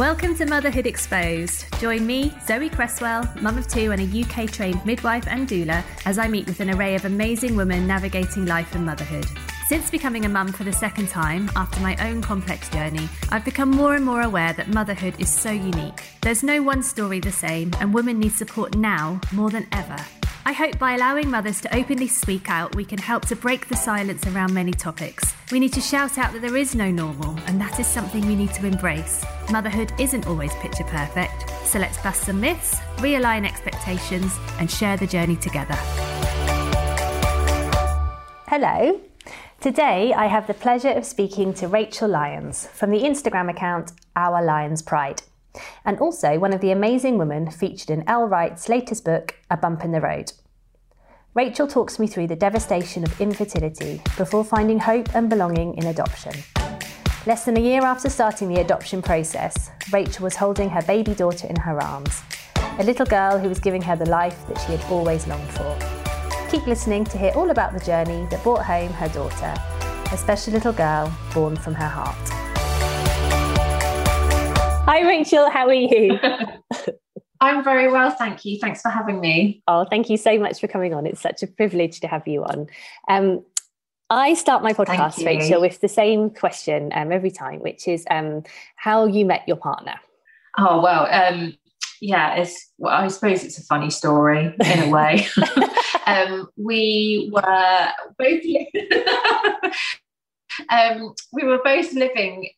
Welcome to Motherhood Exposed. Join me, Zoe Cresswell, mum of two and a UK trained midwife and doula, as I meet with an array of amazing women navigating life and motherhood. Since becoming a mum for the second time, after my own complex journey, I've become more and more aware that motherhood is so unique. There's no one story the same, and women need support now more than ever. I hope by allowing mothers to openly speak out, we can help to break the silence around many topics. We need to shout out that there is no normal, and that is something we need to embrace. Motherhood isn't always picture perfect, so let's bust some myths, realign expectations, and share the journey together. Hello. Today, I have the pleasure of speaking to Rachel Lyons from the Instagram account Our Lions Pride and also one of the amazing women featured in Elle Wright's latest book, A Bump in the Road. Rachel talks me through the devastation of infertility before finding hope and belonging in adoption. Less than a year after starting the adoption process, Rachel was holding her baby daughter in her arms, a little girl who was giving her the life that she had always longed for. Keep listening to hear all about the journey that brought home her daughter, a special little girl born from her heart. Hi, Rachel. How are you? I'm very well, thank you. Thanks for having me. Oh, thank you so much for coming on. It's such a privilege to have you on. Um, I start my podcast, Rachel, with the same question um, every time, which is um, how you met your partner. Oh well, um, yeah, it's. Well, I suppose it's a funny story in a way. Um, we were both. Um, we were both living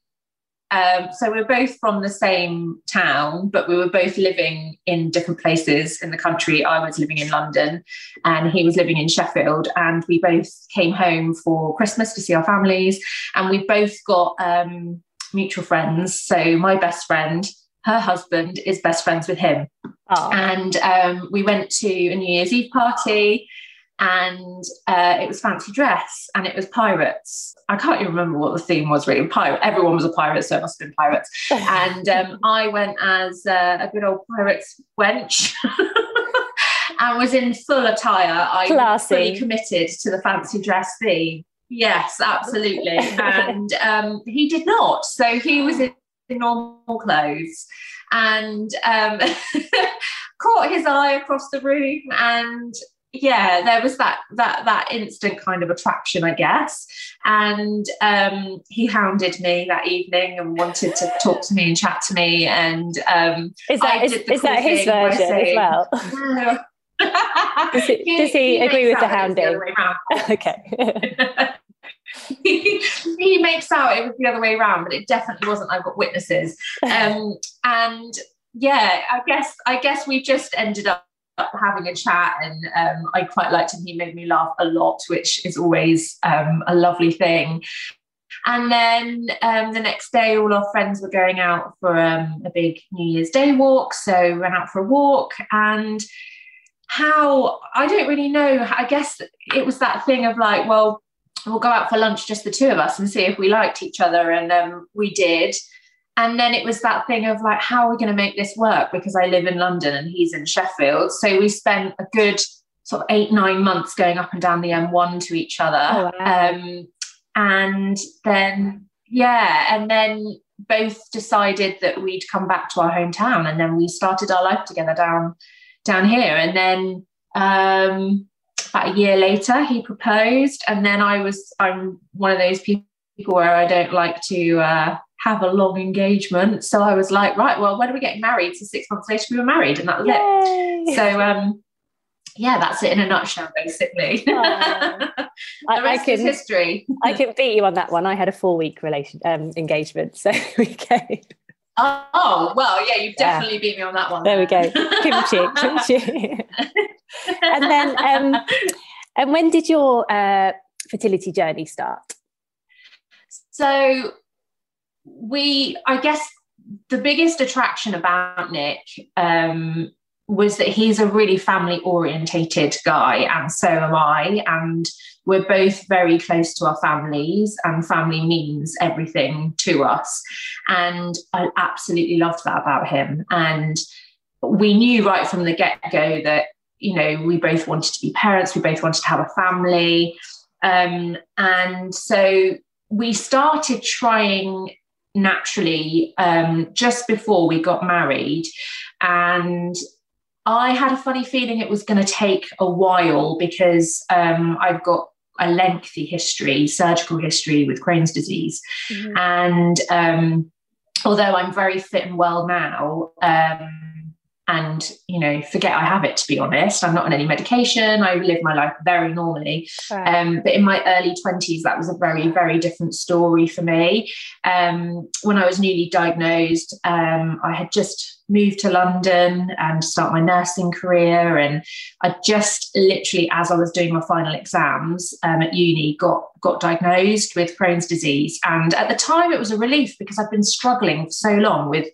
um, so we're both from the same town, but we were both living in different places in the country. I was living in London and he was living in Sheffield. And we both came home for Christmas to see our families. And we both got um, mutual friends. So my best friend, her husband, is best friends with him. Aww. And um, we went to a New Year's Eve party and uh, it was fancy dress and it was pirates. I can't even remember what the theme was really. Pirate. Everyone was a pirate, so it must have been pirates. and um, I went as uh, a good old pirate's wench. and was in full attire. I was fully committed to the fancy dress theme. Yes, absolutely. and um, he did not. So he was in normal clothes and um, caught his eye across the room and yeah there was that that that instant kind of attraction i guess. And um, he hounded me that evening and wanted to talk to me and chat to me. And um, is that, is, is that his version saying, as well does he, he, does he, he agree with the hounding? the okay. He, he, makes out it was the other way around but it definitely wasn't i've got witnesses. Um, and yeah i guess i guess we just ended up having a chat and um, I quite liked him. He made me laugh a lot, which is always um, a lovely thing. And then um, the next day, all our friends were going out for um, a big New Year's Day walk. So we went out for a walk and how I don't really know. I guess it was that thing of like, well, we'll go out for lunch, just the two of us, and see if we liked each other. And um, we did and then it was that thing of like how are we going to make this work? Because i live in london and he's in sheffield. So we spent a good sort of eight nine months going up and down the m1 to each other. Oh, wow. um, and then yeah and then both decided that we'd come back to our hometown and then we started our life together down down here. And then um, about a year later he proposed. And then i was i'm one of those people where i don't like to uh, have a long engagement. So I was like, right, well, when are we getting married? So six months later, we were married, and that was Yay. it. So, um, yeah, that's it in a nutshell, basically. Oh, I, I can, history. I can beat you on that one. I had a four week relation um, engagement, so we go. Oh well, yeah, you've definitely yeah. beat me on that one. There we go, kimchi, kimchi. and then, um, and when did your uh, fertility journey start? So we, I guess, the biggest attraction about Nick um, was that he's a really family orientated guy, and so am I. And we're both very close to our families, and family means everything to us. And I absolutely loved that about him. And we knew right from the get go that, you know, we both wanted to be parents, we both wanted to have a family. Um, and so we started trying naturally um, just before we got married. And I had a funny feeling it was going to take a while because um, I've got a lengthy history, surgical history with Crohn's disease. Mm-hmm. And um, although I'm very fit and well now, um, and you know forget i have it to be honest. I'm not on any medication. I live my life very normally. Right. um, but in my early 20s that was a very very different story for me. Um, when i was newly diagnosed um, i had just moved to london and start my nursing career. And i just literally as i was doing my final exams um, at uni got got diagnosed with crohn's disease. And at the time it was a relief because i'd been struggling for so long with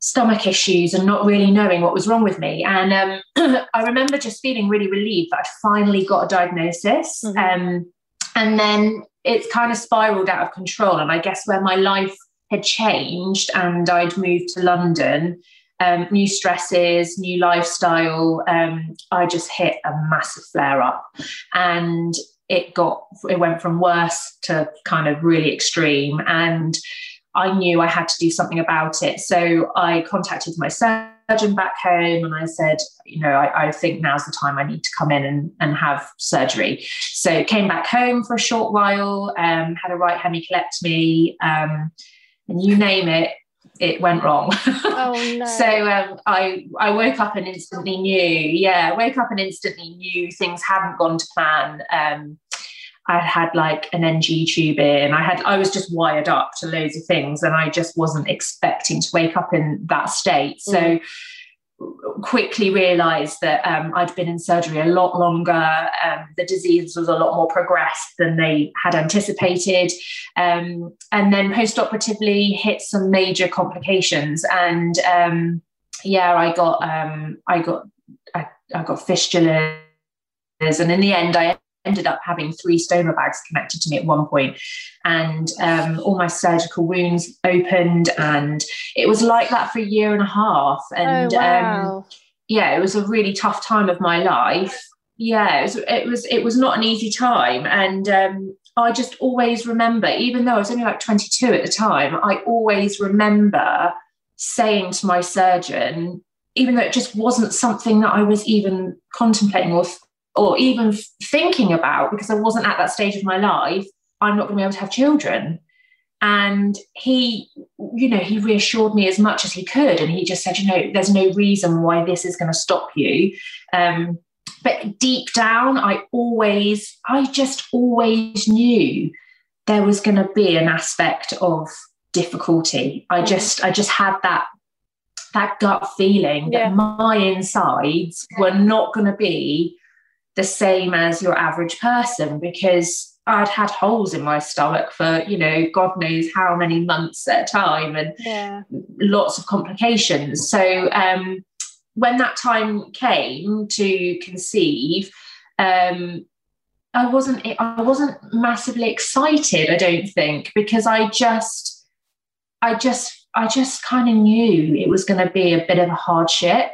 stomach issues and not really knowing what was wrong with me. And um, I remember just feeling really relieved that I'd finally got a diagnosis. Mm-hmm. Um, and then it's kind of spiraled out of control. And I guess where my life had changed and I'd moved to London, um, new stresses, new lifestyle, um, I just hit a massive flare up. And it got, it went from worse to kind of really extreme. And I knew I had to do something about it. So I contacted my surgeon back home and I said, you know, I, I, think now's the time I need to come in and, and have surgery. So came back home for a short while, um, had a right hemicolectomy, um, and you name it, it went wrong. Oh, no. so um, I I woke up and instantly knew, yeah, woke up and instantly knew things hadn't gone to plan. Um, I had like an NG tube in. I had I was just wired up to loads of things, and I just wasn't expecting to wake up in that state. So. Mm. Quickly realised that um, I'd been in surgery a lot longer. Um, the disease was a lot more progressed than they had anticipated, um, and then post-operatively hit some major complications. And um, yeah, I got um, I got I, I got fistulas, and in the end, I ended up having three stoma bags connected to me at one point. And um, all my surgical wounds opened and it was like that for a year and a half. And oh, wow. um, yeah it was a really tough time of my life. Yeah it was it was it was not an easy time. And um, i just always remember even though i was only like 22 at the time i always remember saying to my surgeon even though it just wasn't something that i was even contemplating or or even thinking about because I wasn't at that stage of my life, I'm not going to be able to have children. And he, you know, he reassured me as much as he could. And he just said, you know, there's no reason why this is going to stop you. Um, but deep down, I always, I just always knew there was going to be an aspect of difficulty. I just, I just had that that gut feeling yeah. that my insides were not going to be the same as your average person because I'd had holes in my stomach for, you know, God knows how many months at a time and yeah. lots of complications. So um, when that time came to conceive, um, I wasn't I wasn't massively excited, I don't think, because I just I just I just kind of knew it was going to be a bit of a hardship.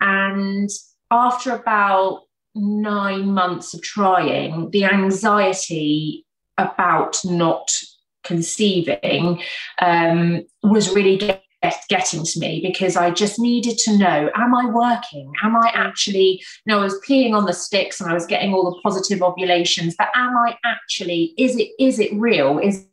And after about nine months of trying, the anxiety about not conceiving um, was really get, getting to me because I just needed to know am I working? Am I actually, you know, I was peeing on the sticks and I was getting all the positive ovulations, but am I actually, is it, is it real? Is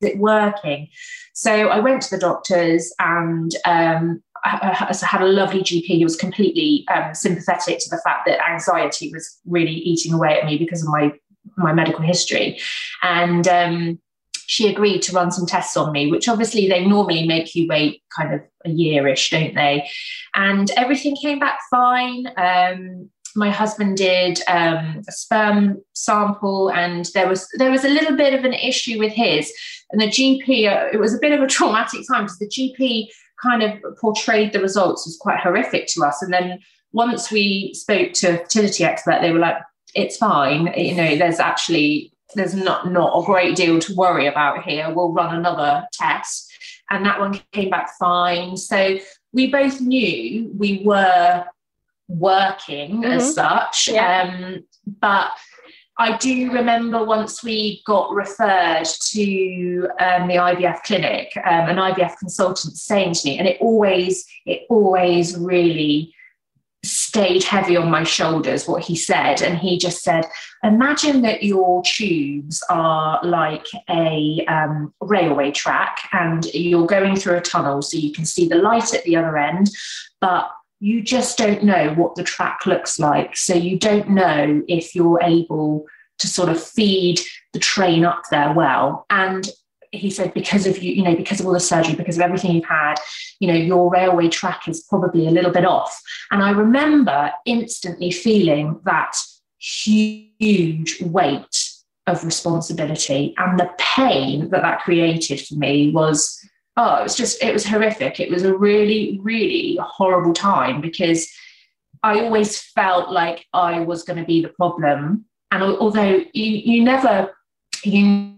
it working? So I went to the doctors and um, I had a lovely GP who was completely um, sympathetic to the fact that anxiety was really eating away at me because of my my medical history, and um, she agreed to run some tests on me, which obviously they normally make you wait kind of a yearish, don't they? And everything came back fine. Um, my husband did um, a sperm sample, and there was there was a little bit of an issue with his. And the GP, uh, it was a bit of a traumatic time because the GP kind of portrayed the results as quite horrific to us. And then once we spoke to a fertility expert, they were like, it's fine. You know, there's actually there's not not a great deal to worry about here. We'll run another test. And that one came back fine. So we both knew we were working mm-hmm. as such. Yeah. Um, but I do remember once we got referred to um, the IVF clinic, um, an IVF consultant saying to me, and it always, it always really stayed heavy on my shoulders what he said. And he just said imagine that your tubes are like a um, railway track and you're going through a tunnel so you can see the light at the other end but you just don't know what the track looks like. So you don't know if you're able to sort of feed the train up there well. And he said, because of you, you know, because of all the surgery, because of everything you've had, you know, your railway track is probably a little bit off. And I remember instantly feeling that huge weight of responsibility and the pain that that created for me was oh, it was just, it was horrific. It was a really, really horrible time because I always felt like I was going to be the problem. And although you, you never, you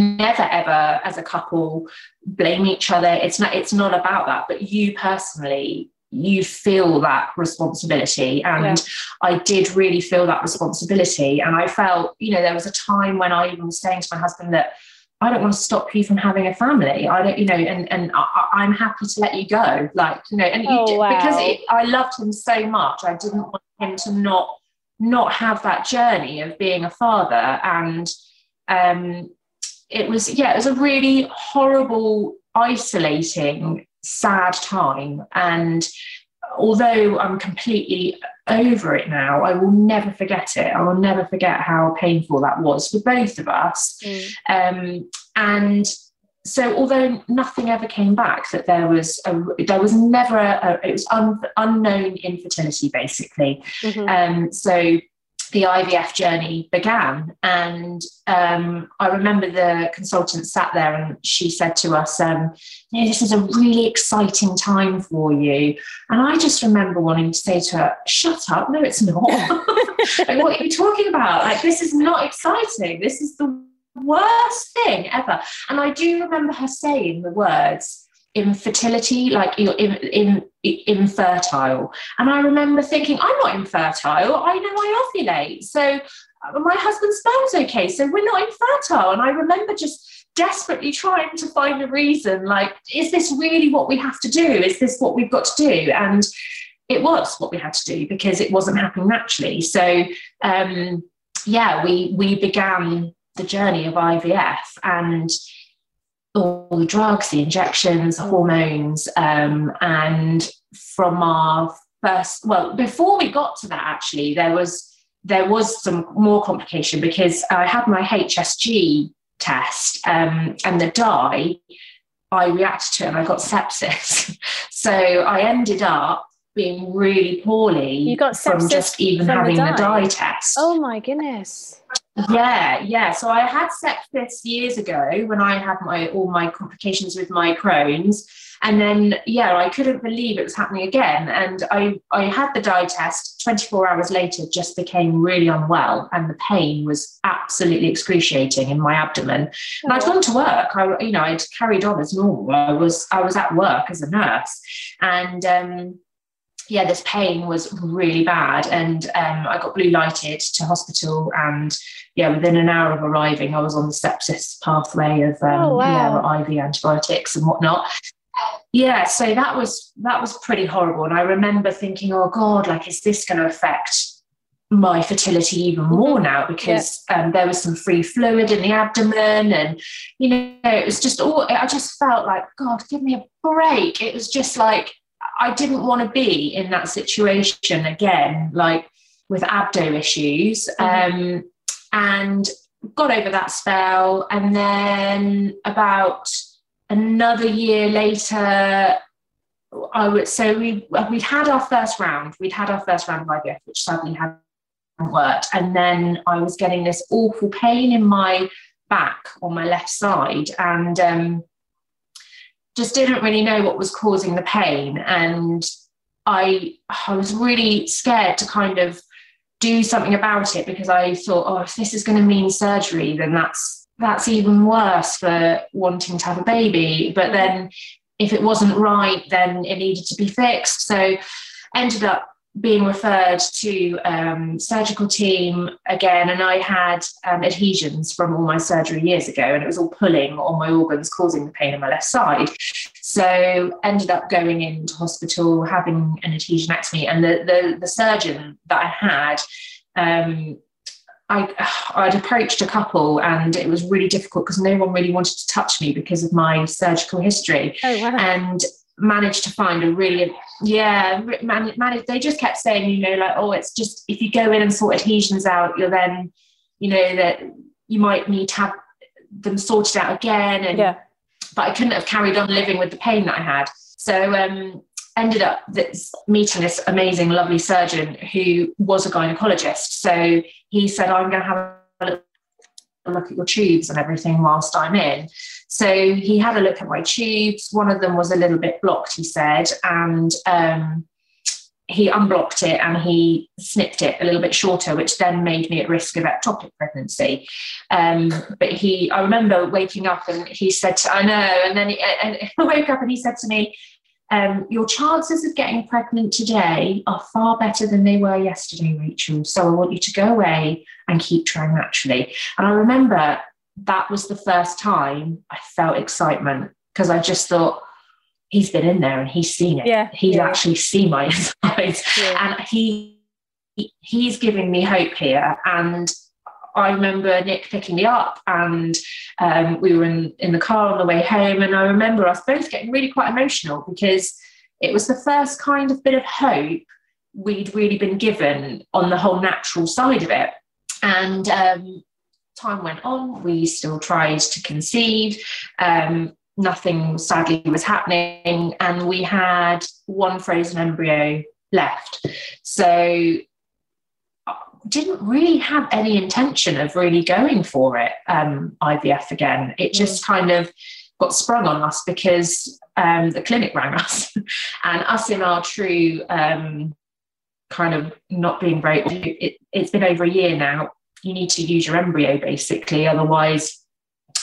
never ever as a couple blame each other it's not it's not about that but you personally you feel that responsibility and yeah. i did really feel that responsibility and i felt you know there was a time when i even was saying to my husband that I don't want to stop you from having a family. I don't, you know, and and I, am happy to let you go. Like, you know, and oh, wow. because it, I loved him so much, I didn't want him to not not have that journey of being a father. And um, it was, yeah, it was a really horrible, isolating, sad time. And although I'm completely over it now, I will never forget it. I will never forget how painful that was for both of us. Mm. Um, and so, although nothing ever came back, that there was a, there was never a, a it was un, unknown infertility basically. Mm-hmm. Um, so the IVF journey began. And um, I remember the consultant sat there and she said to us, um, you know, this is a really exciting time for you. And I just remember wanting to say to her, shut up. No, it's not. like, what are you talking about? Like, this is not exciting. This is the worst thing ever. And I do remember her saying the words, infertility, like you're in, in, infertile. And I remember thinking, I'm not infertile. I know I ovulate. So uh, my husband's sperm's okay. So we're not infertile. And I remember just desperately trying to find a reason like, is this really what we have to do? Is this what we've got to do? And it was what we had to do because it wasn't happening naturally. So um, yeah, we we began the journey of IVF and all the drugs, the injections, the hormones, um, and from our first, well, before we got to that, actually, there was there was some more complication because I had my HSG test, um, and the dye I reacted to, it and I got sepsis. so I ended up being really poorly. You got from just even from having the dye. the dye test. Oh my goodness. Yeah, yeah. So I had sepsis years ago when I had my all my complications with my Crohn's, and then yeah, I couldn't believe it was happening again. And I I had the dye test. Twenty four hours later, just became really unwell, and the pain was absolutely excruciating in my abdomen. And I'd oh. gone to work. I you know I'd carried on as normal. I was I was at work as a nurse, and um, yeah, this pain was really bad, and um, I got blue lighted to hospital. And yeah, within an hour of arriving, I was on the sepsis pathway of um, oh, wow. yeah, IV antibiotics and whatnot. Yeah, so that was that was pretty horrible. And I remember thinking, oh God, like, is this going to affect my fertility even more mm-hmm. now because yeah. um, there was some free fluid in the abdomen and you know it was just all i just felt like god give me a break it was just like I didn't want to be in that situation again, like with abdo issues. Mm-hmm. Um, and got over that spell. And then about another year later, I would so we we'd had our first round. We'd had our first round of IVF, which sadly hadn't worked. And then I was getting this awful pain in my back on my left side. And um, just didn't really know what was causing the pain. And I, I was really scared to kind of do something about it because I thought, oh, if this is going to mean surgery, then that's that's even worse for wanting to have a baby. But mm. then if it wasn't right, then it needed to be fixed. So ended up being referred to um, surgical team again, and I had um, adhesions from all my surgery years ago, and it was all pulling on my organs, causing the pain in my left side. So ended up going into hospital, having an adhesionectomy, and the the, the surgeon that I had. Um, I, I'd approached a couple and it was really difficult because no one really wanted to touch me because of my surgical history. Oh, wow. And managed to find a really yeah man, managed they just kept saying you know like oh it's just if you go in and sort adhesions out you're then you know that you might need to have them sorted out again and yeah. but I couldn't have carried on living with the pain that I had. So um ended up this, meeting this amazing lovely surgeon who was a gynecologist. So he said I'm going to have a look at your tubes and everything whilst I'm in so he had a look at my tubes. One of them was a little bit blocked, he said, and um, he unblocked it and he snipped it a little bit shorter, which then made me at risk of ectopic pregnancy. Um, but he, I remember waking up and he said, to, I know, and then he, and I woke up and he said to me, um, your chances of getting pregnant today are far better than they were yesterday, Rachel. So I want you to go away and keep trying naturally. And I remember that was the first time I felt excitement because I just thought he's been in there and he's seen it. Yeah, he's yeah. actually seen my insides, Yeah. and he he's giving me hope here. And I remember Nick picking me up, and um, we were in in the car on the way home, and I remember us both getting really quite emotional because it was the first kind of bit of hope we'd really been given on the whole natural side of it. And um, time went on, we still tried to conceive. Um, nothing sadly was happening, and we had one frozen embryo left. So uh, didn't really have any intention of really going for it um, IVF again. It just kind of got sprung on us because um, the clinic rang us, and us in our true um, kind of not being very. It, it's been over a year now you need to use your embryo basically. Otherwise,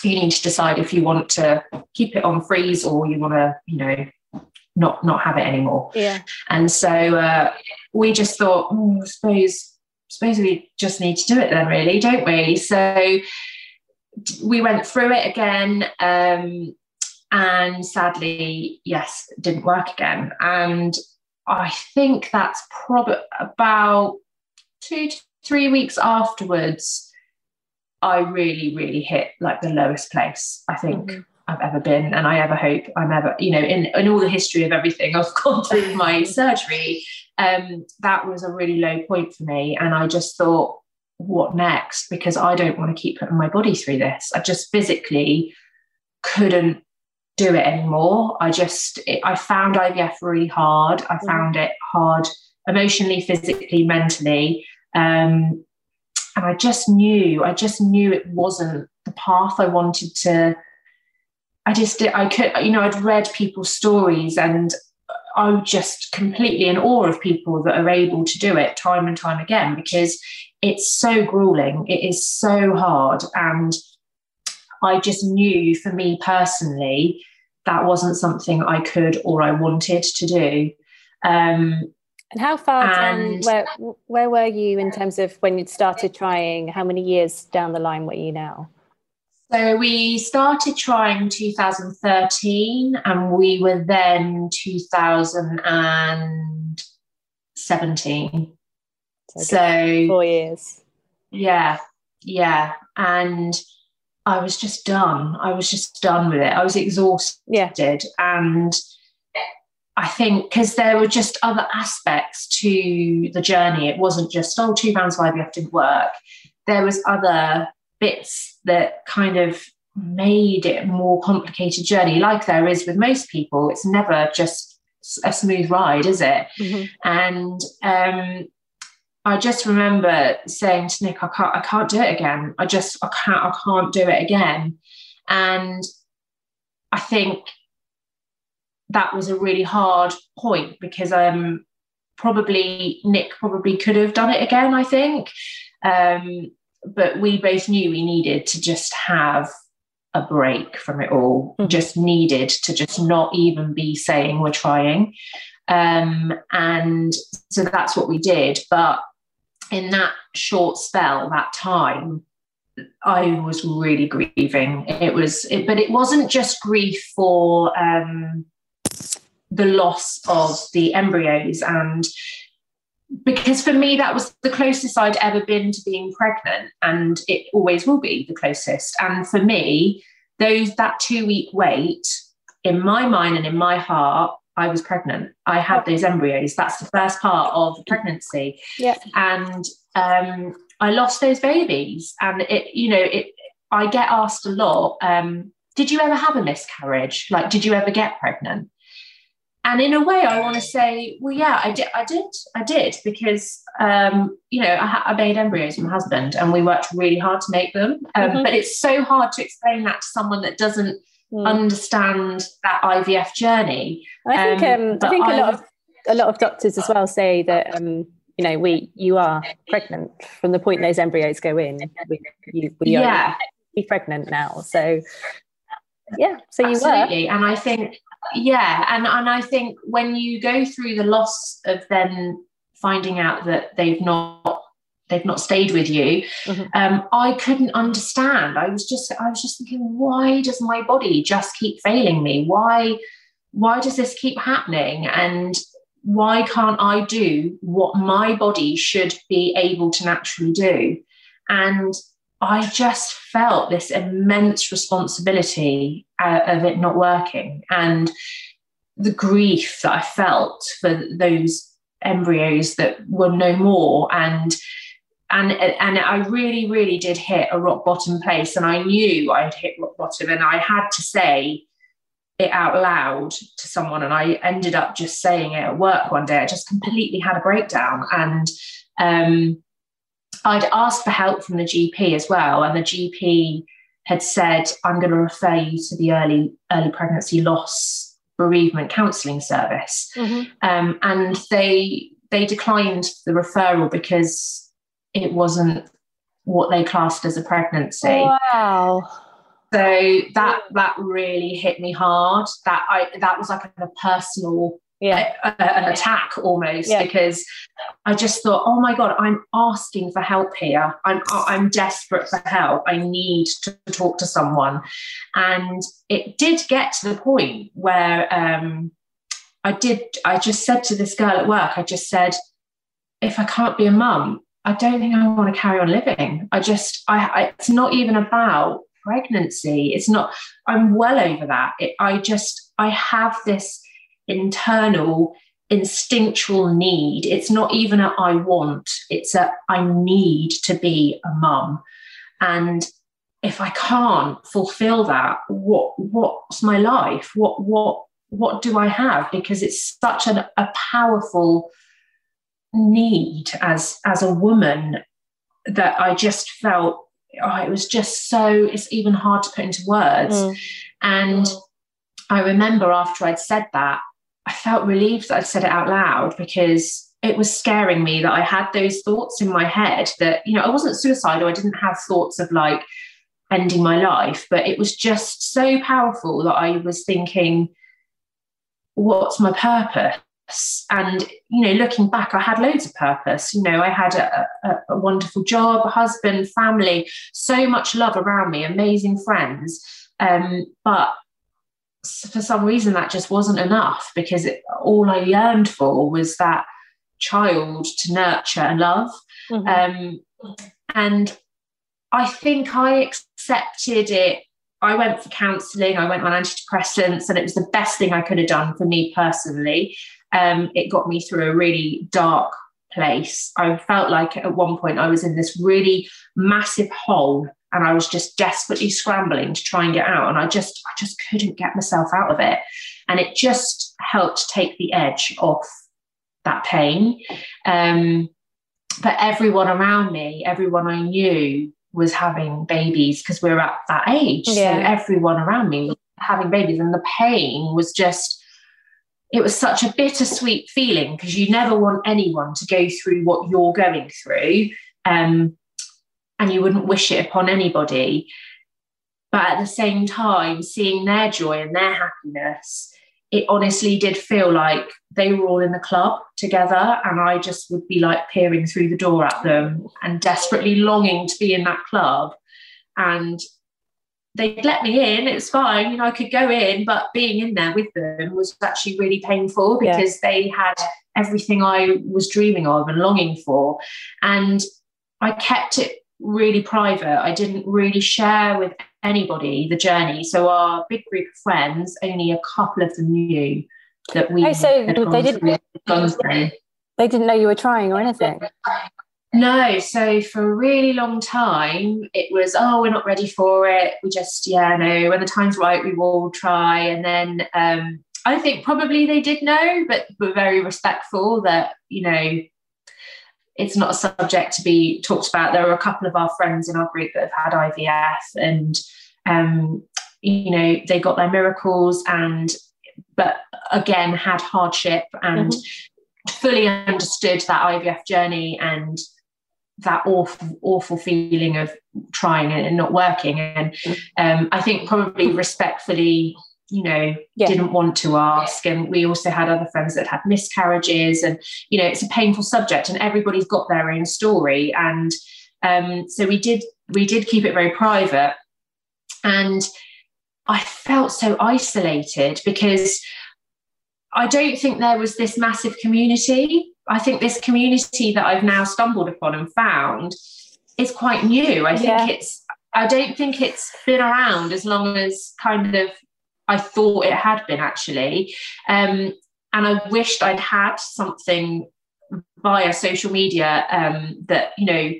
you need to decide if you want to keep it on freeze or you want to, you know, not not have it anymore. Yeah. And so uh, we just thought, mm, I suppose, suppose we just need to do it then, really, don't we? So we went through it again. Um, and sadly, yes, didn't work again. And I think that's probably about two to three weeks afterwards, I really, really hit like the lowest place I think Mhm. I've ever been, and I ever hope I'm ever, you know, in, in all the history of everything I've gone through my surgery, um, that was a really low point for me. And I just thought, what next? Because I don't want to keep putting my body through this. I just physically couldn't do it anymore. I just, it, I found IVF really hard. I found it hard emotionally, physically, mentally. Um, and I just knew, I just knew it wasn't the path I wanted to. I just, I could, you know, I'd read people's stories and I'm just completely in awe of people that are able to do it time and time again because it's so grueling. It is so hard. And I just knew for me personally, that wasn't something I could or I wanted to do. Um, And how far down, where, where were you in terms of when you'd started trying? How many years down the line were you now? So we started trying 2013 and we were then 2017. So, So four years. yeah, yeah. And I was just done. I was just done with it. I was exhausted. Yeah. And I think because there were just other aspects to the journey. It wasn't just, oh, two rounds of IVF didn't work. There was other bits that kind of made it a more complicated journey, like there is with most people. It's never just a smooth ride, is it? Mhm. And um, I just remember saying to Nick, I can't, I can't do it again. I just, I can't, I can't do it again. And I think that was a really hard point because um, probably Nick probably could have done it again. I think, um, but we both knew we needed to just have a break from it all. Mhm. Just needed to just not even be saying we're trying. Um, and so that's what we did. But in that short spell, that time, I was really grieving. It was, it, but it wasn't just grief for um, the loss of the embryos. And because for me that was the closest I'd ever been to being pregnant and it always will be the closest. And for me those that 2 week wait in my mind and in my heart I was pregnant. I had those embryos. That's the first part of pregnancy. Yeah. And um, I lost those babies. And it you know it I get asked a lot um, did you ever have a miscarriage? Like did you ever get pregnant and in a way i want to say well yeah i did i did i did because um, you know I, I, made embryos with my husband and we worked really hard to make them um, mm-hmm. but it's so hard to explain that to someone that doesn't mm. understand that ivf journey i think um, um i think a lot of a lot of doctors as well say that um, you know we you are pregnant from the point those embryos go in we, you, we yeah. are pregnant now so yeah so you Absolutely. were and i think yeah and and i think when you go through the loss of then finding out that they've not they've not stayed with you mm-hmm. um, i couldn't understand. I was just i was just thinking why does my body just keep failing me? Why why does this keep happening? And why can't i do what my body should be able to naturally do? And I just felt this immense responsibility uh, of it not working. And the grief that I felt for those embryos that were no more. And and and I really really did hit a rock bottom place. And I knew I'd hit rock bottom. And I had to say it out loud to someone. And I ended up just saying it at work one day. I just completely had a breakdown. And um I'd asked for help from the GP as well, and the GP had said, "I'm going to refer you to the early early pregnancy loss bereavement counselling service," mm-hmm. um, and they they declined the referral because it wasn't what they classed as a pregnancy. Wow. So that that really hit me hard. That I that was like a personal yeah. A, a, an attack almost yeah. because I just thought, oh my god, I'm asking for help here. I'm I'm desperate for help. I need to talk to someone, and it did get to the point where um, I did. I just said to this girl at work, I just said, if I can't be a mum, I don't think I want to carry on living. I just, I, I it's not even about pregnancy. It's not. I'm well over that. It, I just, I have this internal instinctual need. It's not even a I want, it's a I need to be a mum. And if I can't fulfill that, what what's my life? What what what do I have? Because it's such an, a powerful need as as a woman that I just felt oh, it was just so it's even hard to put into words. Mm. And. I remember after I'd said that, I felt relieved that I'd said it out loud because it was scaring me that I had those thoughts in my head that, you know, I wasn't suicidal. I didn't have thoughts of like ending my life, but it was just so powerful that I was thinking, what's my purpose? And, you know, looking back, I had loads of purpose. You know, I had a, a, a wonderful job, a husband, family, so much love around me, amazing friends. Um, but for some reason that just wasn't enough because it, all I yearned for was that child to nurture and love. Mm-hmm. Um, and I think I accepted it. I went for counselling, I went on antidepressants, and it was the best thing I could have done for me personally. Um, it got me through a really dark place. I felt like at one point I was in this really massive hole and I was just desperately scrambling to try and get out and I just I just couldn't get myself out of it. And it just helped take the edge off that pain. Um, but everyone around me everyone I knew was having babies because we are at that age. Yeah. so everyone around me was having babies and the pain was just it was such a bittersweet feeling because you never want anyone to go through what you're going through. Um, and you wouldn't wish it upon anybody. But at the same time, seeing their joy and their happiness, it honestly did feel like they were all in the club together and I just would be like peering through the door at them and desperately longing to be in that club and they'd let me in it was fine you know I could go in but being in there with them was actually really painful because yeah. they had everything I was dreaming of and longing for and I kept it really private I didn't really share with anybody the journey. So our big group of friends, only a couple of them knew that we. Oh, so they didn't. They didn't know you were trying or anything. No, so for a really long time, it was, oh, we're not ready for it. We just, yeah, no, when the time's right, we will try. And then um, I think probably they did know, but were very respectful that, you know, it's not a subject to be talked about. There are a couple of our friends in our group that have had IVF and, um, you know, they got their miracles and, but again, had hardship and mm-hmm. fully understood that IVF journey and that awful, awful feeling of trying and not working. And um, I think probably respectfully you know yeah. didn't want to ask. And we also had other friends that had miscarriages. And you know it's a painful subject and everybody's got their own story. And um, so we did we did keep it very private. And i felt so isolated because i don't think there was this massive community. I think this community that i've now stumbled upon and found is quite new. I think yeah. it's I don't think it's been around as long as kind of I thought it had been actually. Um, and I wished I'd had something via social media um, that, you know,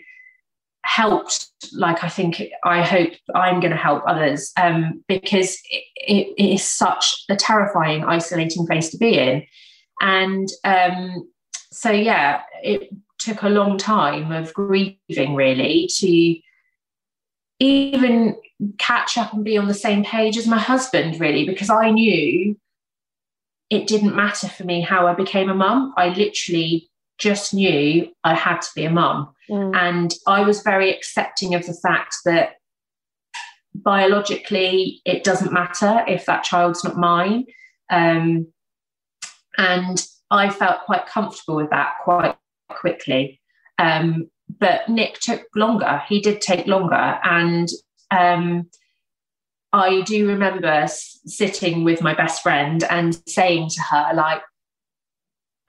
helped like I think I hope I'm going to help others um, because it, it, is such a terrifying, isolating place to be in. And um, so, yeah, it took a long time of grieving really to even catch up and be on the same page as my husband, really, because I knew it didn't matter for me how I became a mum. I literally just knew I had to be a mum. Mm. And I was very accepting of the fact that biologically it doesn't matter if that child's not mine. Um, and I felt quite comfortable with that quite quickly. Um, but Nick took longer. He did take longer. And um, I do remember sitting with my best friend and saying to her, like,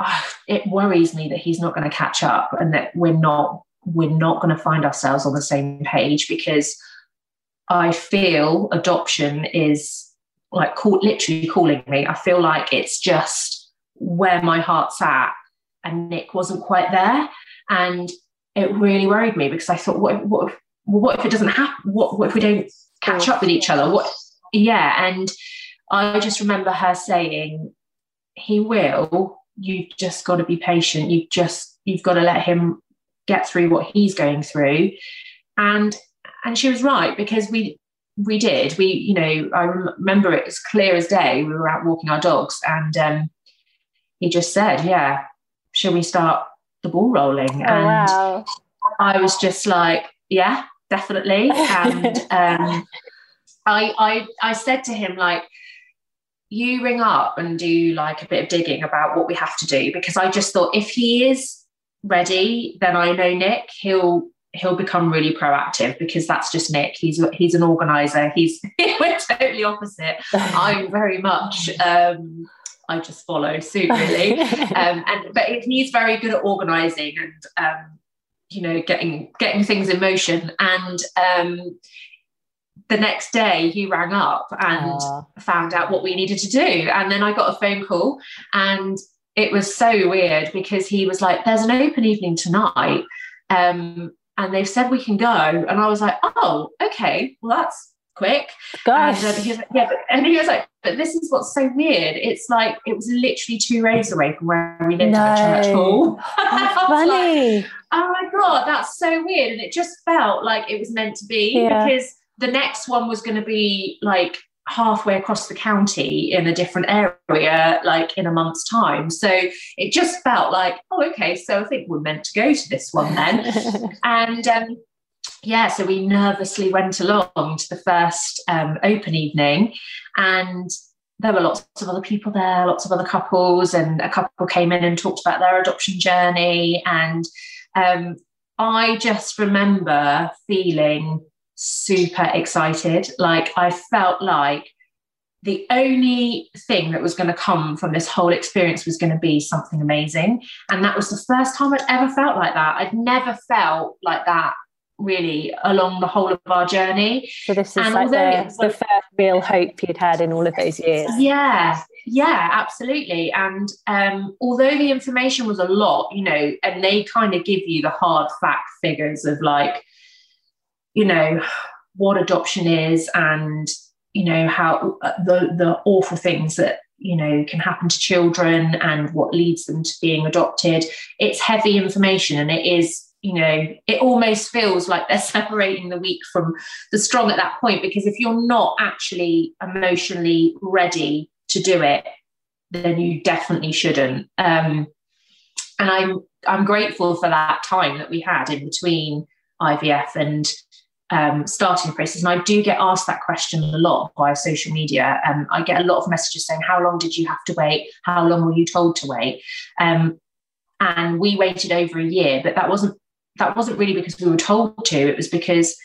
oh, it worries me that he's not going to catch up and that we're not we're not going to find ourselves on the same page because I feel adoption is like call, literally calling me. I feel like it's just where my heart's at, and Nick wasn't quite there. And it really worried me because I thought, what, what, if, what if it doesn't happen? What, what if we don't catch up with each other? What? Yeah, and I just remember her saying, "He will. You've just got to be patient. You've just you've got to let him get through what he's going through." And and she was right because we we did. We you know I remember it as clear as day. We were out walking our dogs, and um, he just said, "Yeah, shall we start the ball rolling. Oh, and wow. I was just like, yeah, definitely. And um, I, I, I said to him, like, you ring up and do like a bit of digging about what we have to do because I just thought if he is ready, then I know Nick, he'll he'll become really proactive because that's just Nick. He's he's an organizer. He's we're totally opposite. I'm very much um, I just follow suit really. um, and but he's very good at organising and um, you know getting getting things in motion. And um, the next day he rang up and Aww. found out what we needed to do. And then I got a phone call and it was so weird because he was like, "There's an open evening tonight." Um, and they've said we can go. And I was like, oh, okay, well, that's quick. Gosh. And, he was like, yeah, but, and he was like, but this is what's so weird. It's like it was literally two rows away from where we lived no. the church hall. funny. Like, oh my god, that's so weird. And it just felt like it was meant to be yeah. because the next one was going to be like halfway across the county in a different area like in a month's time so it just felt like oh okay so i think we're meant to go to this one then and um, yeah, so we nervously went along to the first um, open evening, and there were lots of other people there, lots of other couples, and a couple came in and talked about their adoption journey. And um, I just remember feeling super excited. Like I felt like the only thing that was going to come from this whole experience was going to be something amazing. And that was the first time I'd ever felt like that. I'd never felt like that really along the whole of our journey. So this is and like the, the first real hope you'd had in all of those years. Yeah, yeah, absolutely. And um, although the information was a lot, you know, and they kind of give you the hard fact figures of like, you know, what adoption is and you know how uh, the the awful things that you know can happen to children and what leads them to being adopted it's heavy information and it is you know it almost feels like they're separating the weak from the strong at that point because if you're not actually emotionally ready to do it then you definitely shouldn't um, and i'm i'm grateful for that time that we had in between ivf and um, starting process. And I do get asked that question a lot via social media. Um, I get a lot of messages saying, How long did you have to wait? How long were you told to wait? Um, and we waited over a year, but that wasn't that wasn't really because we were told to, it was because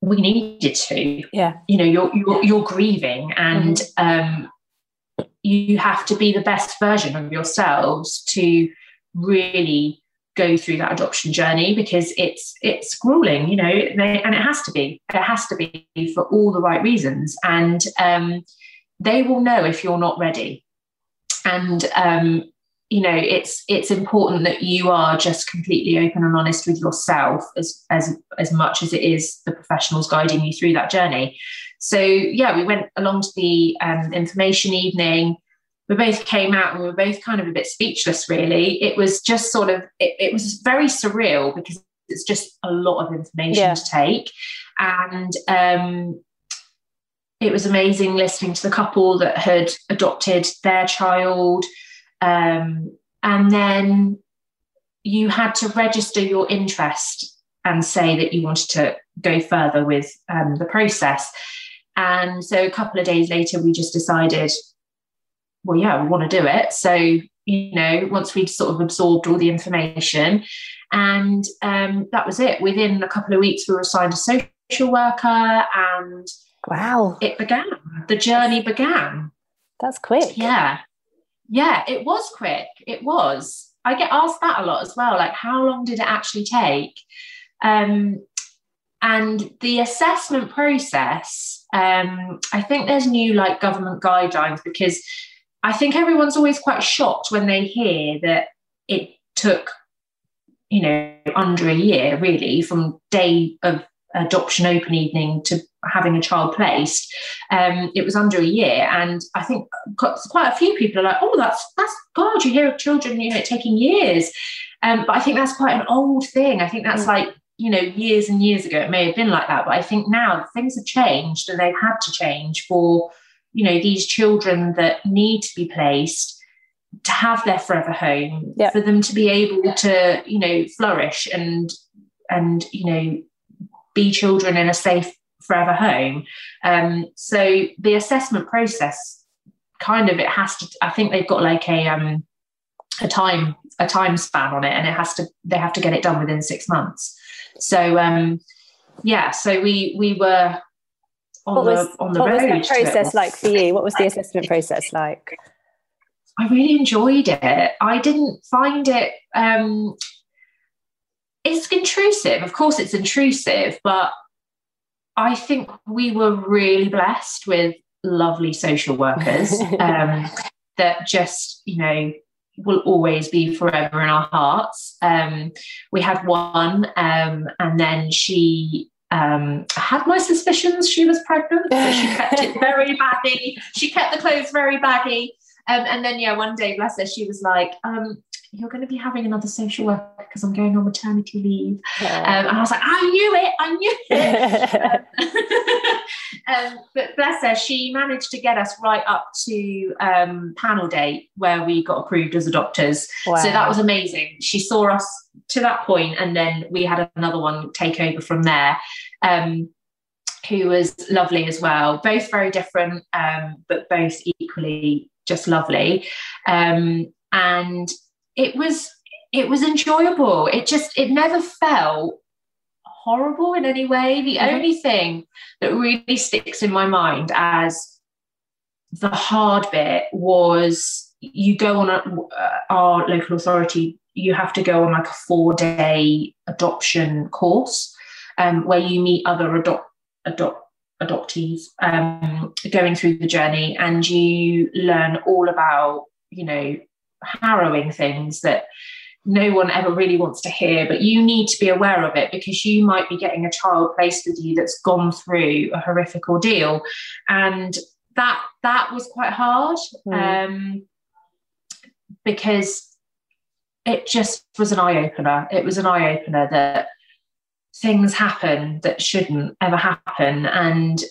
we needed to. Yeah. You know, you're you're, you're grieving and mm-hmm. um, you have to be the best version of yourselves to really go through that adoption journey because it's it's grueling you know and it has to be it has to be for all the right reasons and um, they will know if you're not ready and um, you know it's it's important that you are just completely open and honest with yourself as as as much as it is the professionals guiding you through that journey. So yeah we went along to the um, information evening. We both came out and we were both kind of a bit speechless really. It was just sort of it, it was very surreal because it's just a lot of information yeah. to take. And um, it was amazing listening to the couple that had adopted their child um, and then you had to register your interest and say that you wanted to go further with um, the process and so a couple of days later we just decided well, yeah, we want to do it. So, you know, once we'd sort of absorbed all the information, and um, that was it. Within a couple of weeks, we were assigned a social worker, and wow, it began. The journey began. That's quick. Yeah, yeah, it was quick. It was. I get asked that a lot as well. Like, how long did it actually take? Um, and the assessment process, um, I think there's new like government guidelines because I think everyone's always quite shocked when they hear that it took, you know, under a year really from day of adoption open evening to having a child placed. Um, it was under a year, and I think quite a few people are like, "Oh, that's that's God." You hear of children, you know, taking years, um, but I think that's quite an old thing. I think that's mm. like you know years and years ago it may have been like that, but I think now things have changed and they've had to change for you know these children that need to be placed to have their forever home yep. for them to be able to you know flourish and and you know be children in a safe forever home um, so the assessment process kind of it has to i think they've got like a um a time a time span on it and it has to they have to get it done within six months so um yeah so we we were on what the was, on the what road. was that process like for you? What was the assessment process like? I really enjoyed it. I didn't find it. Um, it's intrusive. Of course, it's intrusive, but I think we were really blessed with lovely social workers um, that just, you know, will always be forever in our hearts. Um, we had one, um, and then she um, had my suspicions she was pregnant, but she kept it very baggy. She kept the clothes very baggy. Um, and then, yeah, one day, bless her, she was like, um, You're going to be having another social worker because I'm going on maternity leave. Um, and I was like, I knew it, I knew it. Um, but bless her, she managed to get us right up to um, panel date where we got approved as adopters. Wow. So that was amazing. She saw us to that point, and then we had another one take over from there. Um, who was lovely as well. Both very different, um, but both equally just lovely. Um, and it was it was enjoyable. It just it never felt horrible in any way. The mm-hmm. only thing that really sticks in my mind as the hard bit was you go on a, uh, our local authority you have to go on like a four day adoption course um, where you meet other adopt, adopt adoptees um, going through the journey and you learn all about you know harrowing things that no one ever really wants to hear but you need to be aware of it because you might be getting a child placed with you that's gone through a horrific ordeal. And that that was quite hard mm. um, because it just was an eye opener it was an eye opener that things happen that shouldn't ever happen. And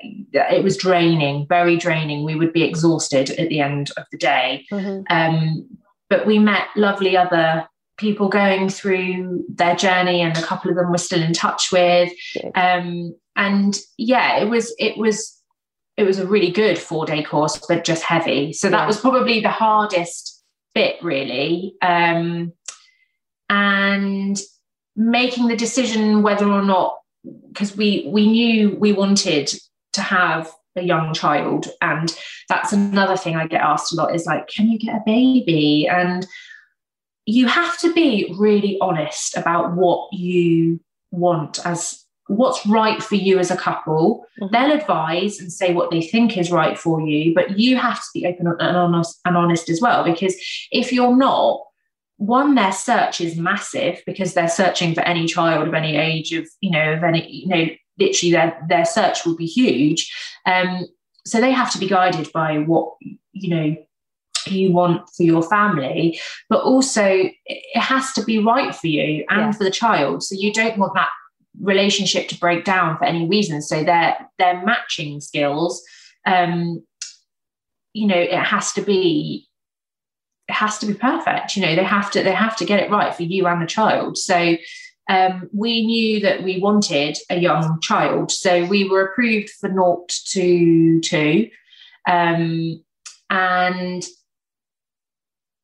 it was draining very draining. We would be exhausted at the end of the day. Mm-hmm. um, but we met lovely other people going through their journey and a couple of them we're still in touch with. Um, and yeah it was it was it was a really good four day course but just heavy. So that yeah. was probably the hardest bit really. Um, and making the decision whether or not because we we knew we wanted to have a young child. And that's another thing i get asked a lot is like can you get a baby? And you have to be really honest about what you want as what's right for you as a couple. Mm-hmm. they'll advise and say what they think is right for you but you have to be open and honest and honest as well because if you're not one their search is massive because they're searching for any child of any age of you know of any you know literally their their search will be huge. Um so they have to be guided by what you know you want for your family but also it has to be right for you and yeah. for the child. So you don't want that relationship to break down for any reason. So their their matching skills um you know it has to be it has to be perfect. You know they have to they have to get it right for you and the child. So um, we knew that we wanted a young child so we were approved for naught to two. Um, and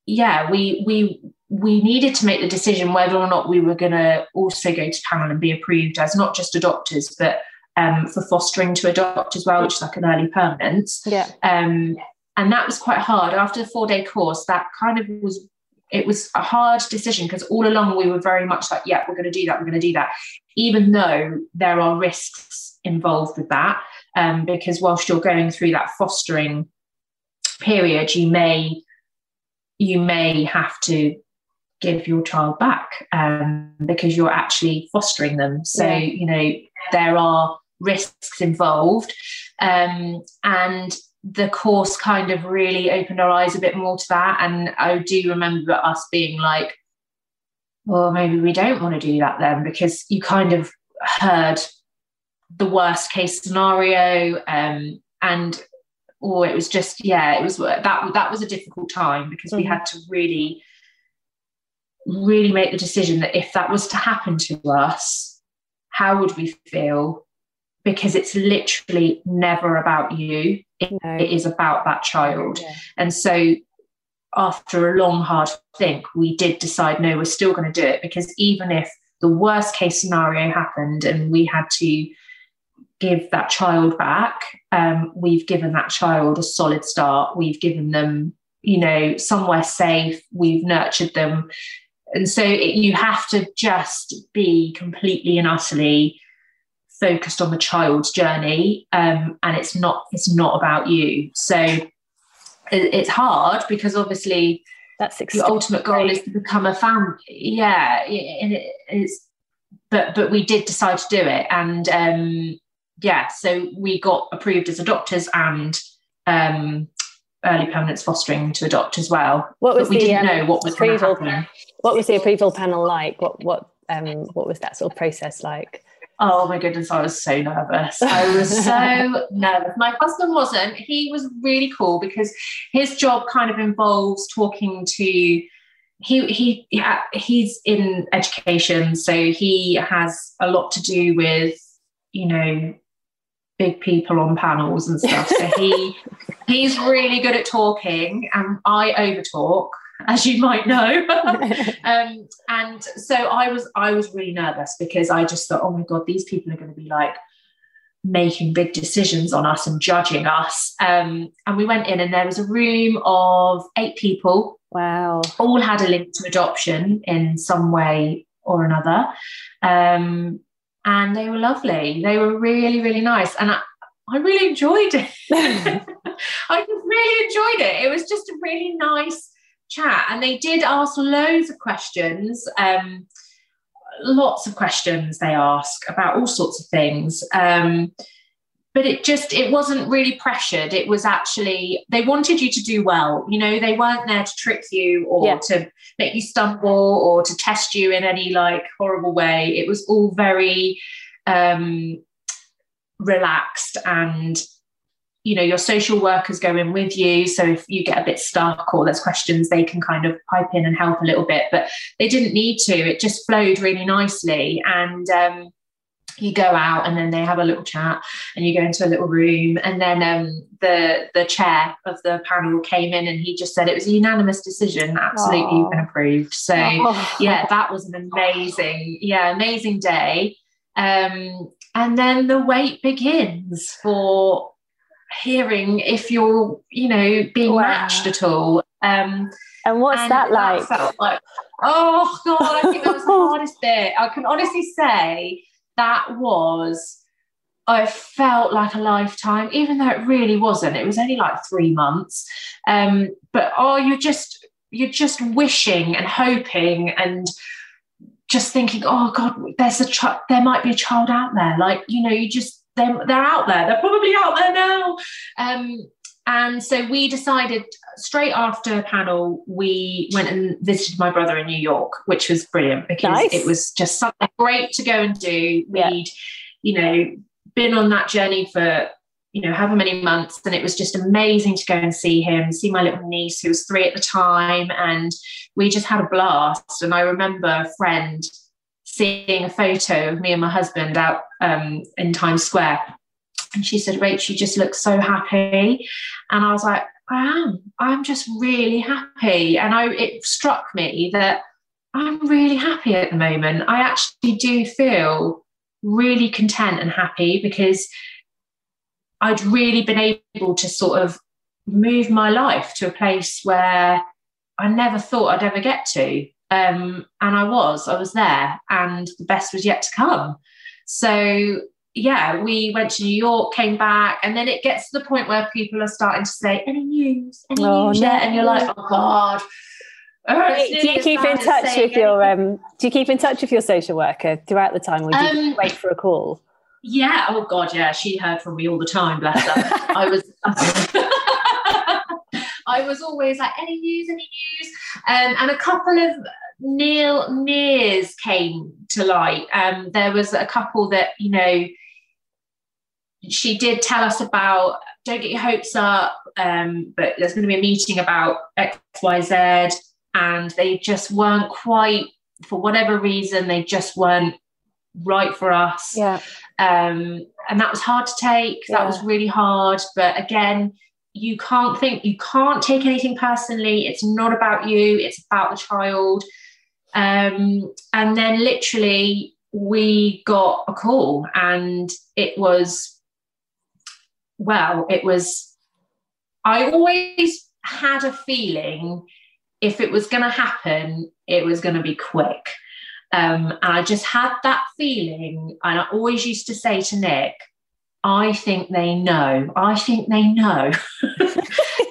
yeah we we we needed to make the decision whether or not we were going to also go to panel and be approved as not just adopters but um, for fostering to adopt as well which is like an early permanence. Yeah. Um, and that was quite hard. After the four day course that kind of was it was a hard decision because all along we were very much like yeah we're going to do that we're going to do that. Even though there are risks involved with that um, because whilst you're going through that fostering period you may you may have to give your child back um, because you're actually fostering them. So you know there are risks involved um, and the course kind of really opened our eyes a bit more to that. And I do remember us being like, well, maybe we don't want to do that then, because you kind of heard the worst case scenario. Um, and or it was just, yeah, it was that that was a difficult time because mm-hmm. we had to really, really make the decision that if that was to happen to us, how would we feel? Because it's literally never about you it, no. it is about that child. Yeah. And so after a long, hard think, we did decide no, we're still going to do it because even if the worst case scenario happened and we had to give that child back, um, we've given that child a solid start. We've given them, you know, somewhere safe. We've nurtured them. And so it, you have to just be completely and utterly focused on the child's journey um, and it's not it's not about you. So it, it's hard because obviously that's your ultimate goal is to become a family. Yeah and it, it's but but we did decide to do it. And um, yeah so we got approved as adopters and um, early permanence fostering to adopt as well. What was but we the, didn't um, know what was approval what was the approval panel like? What what um what was that sort of process like Oh my goodness, I was so nervous. I was so nervous. My husband wasn't. He was really cool because his job kind of involves talking to he he he's in education, so he has a lot to do with you know big people on panels and stuff. So he he's really good at talking, and I over talk, as you might know. um, and so I was I was really nervous because I just thought, oh my god, these people are going to be like making big decisions on us and judging us. Um, and we went in, and there was a room of eight people. Wow! All had a link to adoption in some way or another. Um, and they were lovely. They were really, really nice. And I, I really enjoyed it. I just really enjoyed it. It was just a really nice chat. And they did ask loads of questions. Um, lots of questions they ask about all sorts of things. Um, but it just it wasn't really pressured it was actually they wanted you to do well you know they weren't there to trick you or yeah. to make you stumble or to test you in any like horrible way it was all very um relaxed and you know your social workers go in with you. So if you get a bit stuck or there's questions they can kind of pipe in and help a little bit. But they didn't need to. It just flowed really nicely. And um you go out and then they have a little chat and you go into a little room. And then um, the the chair of the panel came in and he just said it was a unanimous decision. Absolutely you've been approved. So yeah that was an amazing yeah amazing day. Um, and then the wait begins for hearing if you're you know being wow. matched at all um, and what's and that, that like? like oh god i think that was the hardest bit i can honestly say that was I felt like a lifetime, even though it really wasn't. It was only like three months. Um, but oh, you're just you're just wishing and hoping and just thinking, oh God, there's a child. There might be a child out there. Like you know, you just they're they're out there. They're probably out there now. Um, and so we decided straight after panel, we went and visited my brother in New York, which was brilliant because nice. it was just something great to go and do. We'd, you know, been on that journey for, you know, however many months. And it was just amazing to go and see him, see my little niece who was three at the time. And we just had a blast. And I remember a friend seeing a photo of me and my husband out um, in Times Square and she said, Rach, you just look so happy. And I was like, I am. I'm just really happy. And I it struck me that I'm really happy at the moment. I actually do feel really content and happy because I'd really been able to sort of move my life to a place where I never thought I'd ever get to. Um, and I was, I was there, and the best was yet to come. So yeah, we went to New York, came back, and then it gets to the point where people are starting to say, "Any news? Any oh, news no. yet?" And you're like, "Oh God." Oh, do you keep in touch with your um, Do you keep in touch with your social worker throughout the time, or do you um, wait for a call? Yeah. Oh God. Yeah. She heard from me all the time. Bless her. I was. I was always like, any news, any news, um, and a couple of Neil Nears came to light. Um, there was a couple that you know she did tell us about don't get your hopes up um, but there's going to be a meeting about xyz and they just weren't quite for whatever reason they just weren't right for us. Yeah. Um, and that was hard to take. That was really hard but again you can't think you can't take anything personally. It's not about you. It's about the child um, and then literally we got a call and it was well, it was, I always had a feeling if it was going to happen, it was going to be quick. Um, and I just had that feeling. And I always used to say to Nick, I think they know. I think they know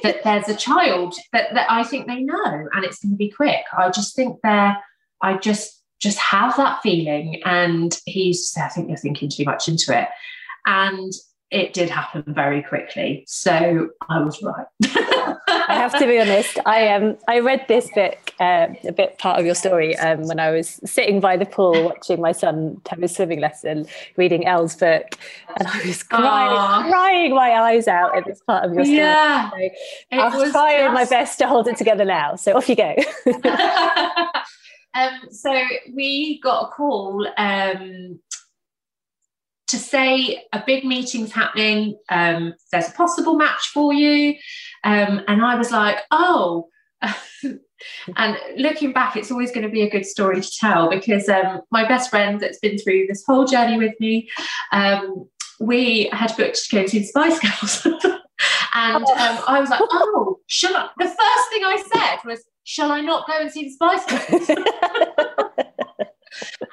that there's a child that, that I think they know and it's going to be quick. I just think they're, I just, just have that feeling. And he's, I think you're thinking too much into it. And it did happen very quickly. So I was right. I have to be honest. I um I read this book, uh, a bit part of your story, um, when I was sitting by the pool watching my son have his swimming lesson, reading Elle's book, and I was crying, Aww. crying my eyes out at this part of your story. Yeah, so I was trying just... my best to hold it together now. So off you go. um, so we got a call um, to say a big meeting's happening, um, there's a possible match for you. Um, and I was like, oh, and looking back, it's always going to be a good story to tell because um, my best friend that's been through this whole journey with me, um, we had booked to go to the Spice Girls. and oh. um, I was like, oh, shall I? The first thing I said was, shall I not go and see the Spice Girls? and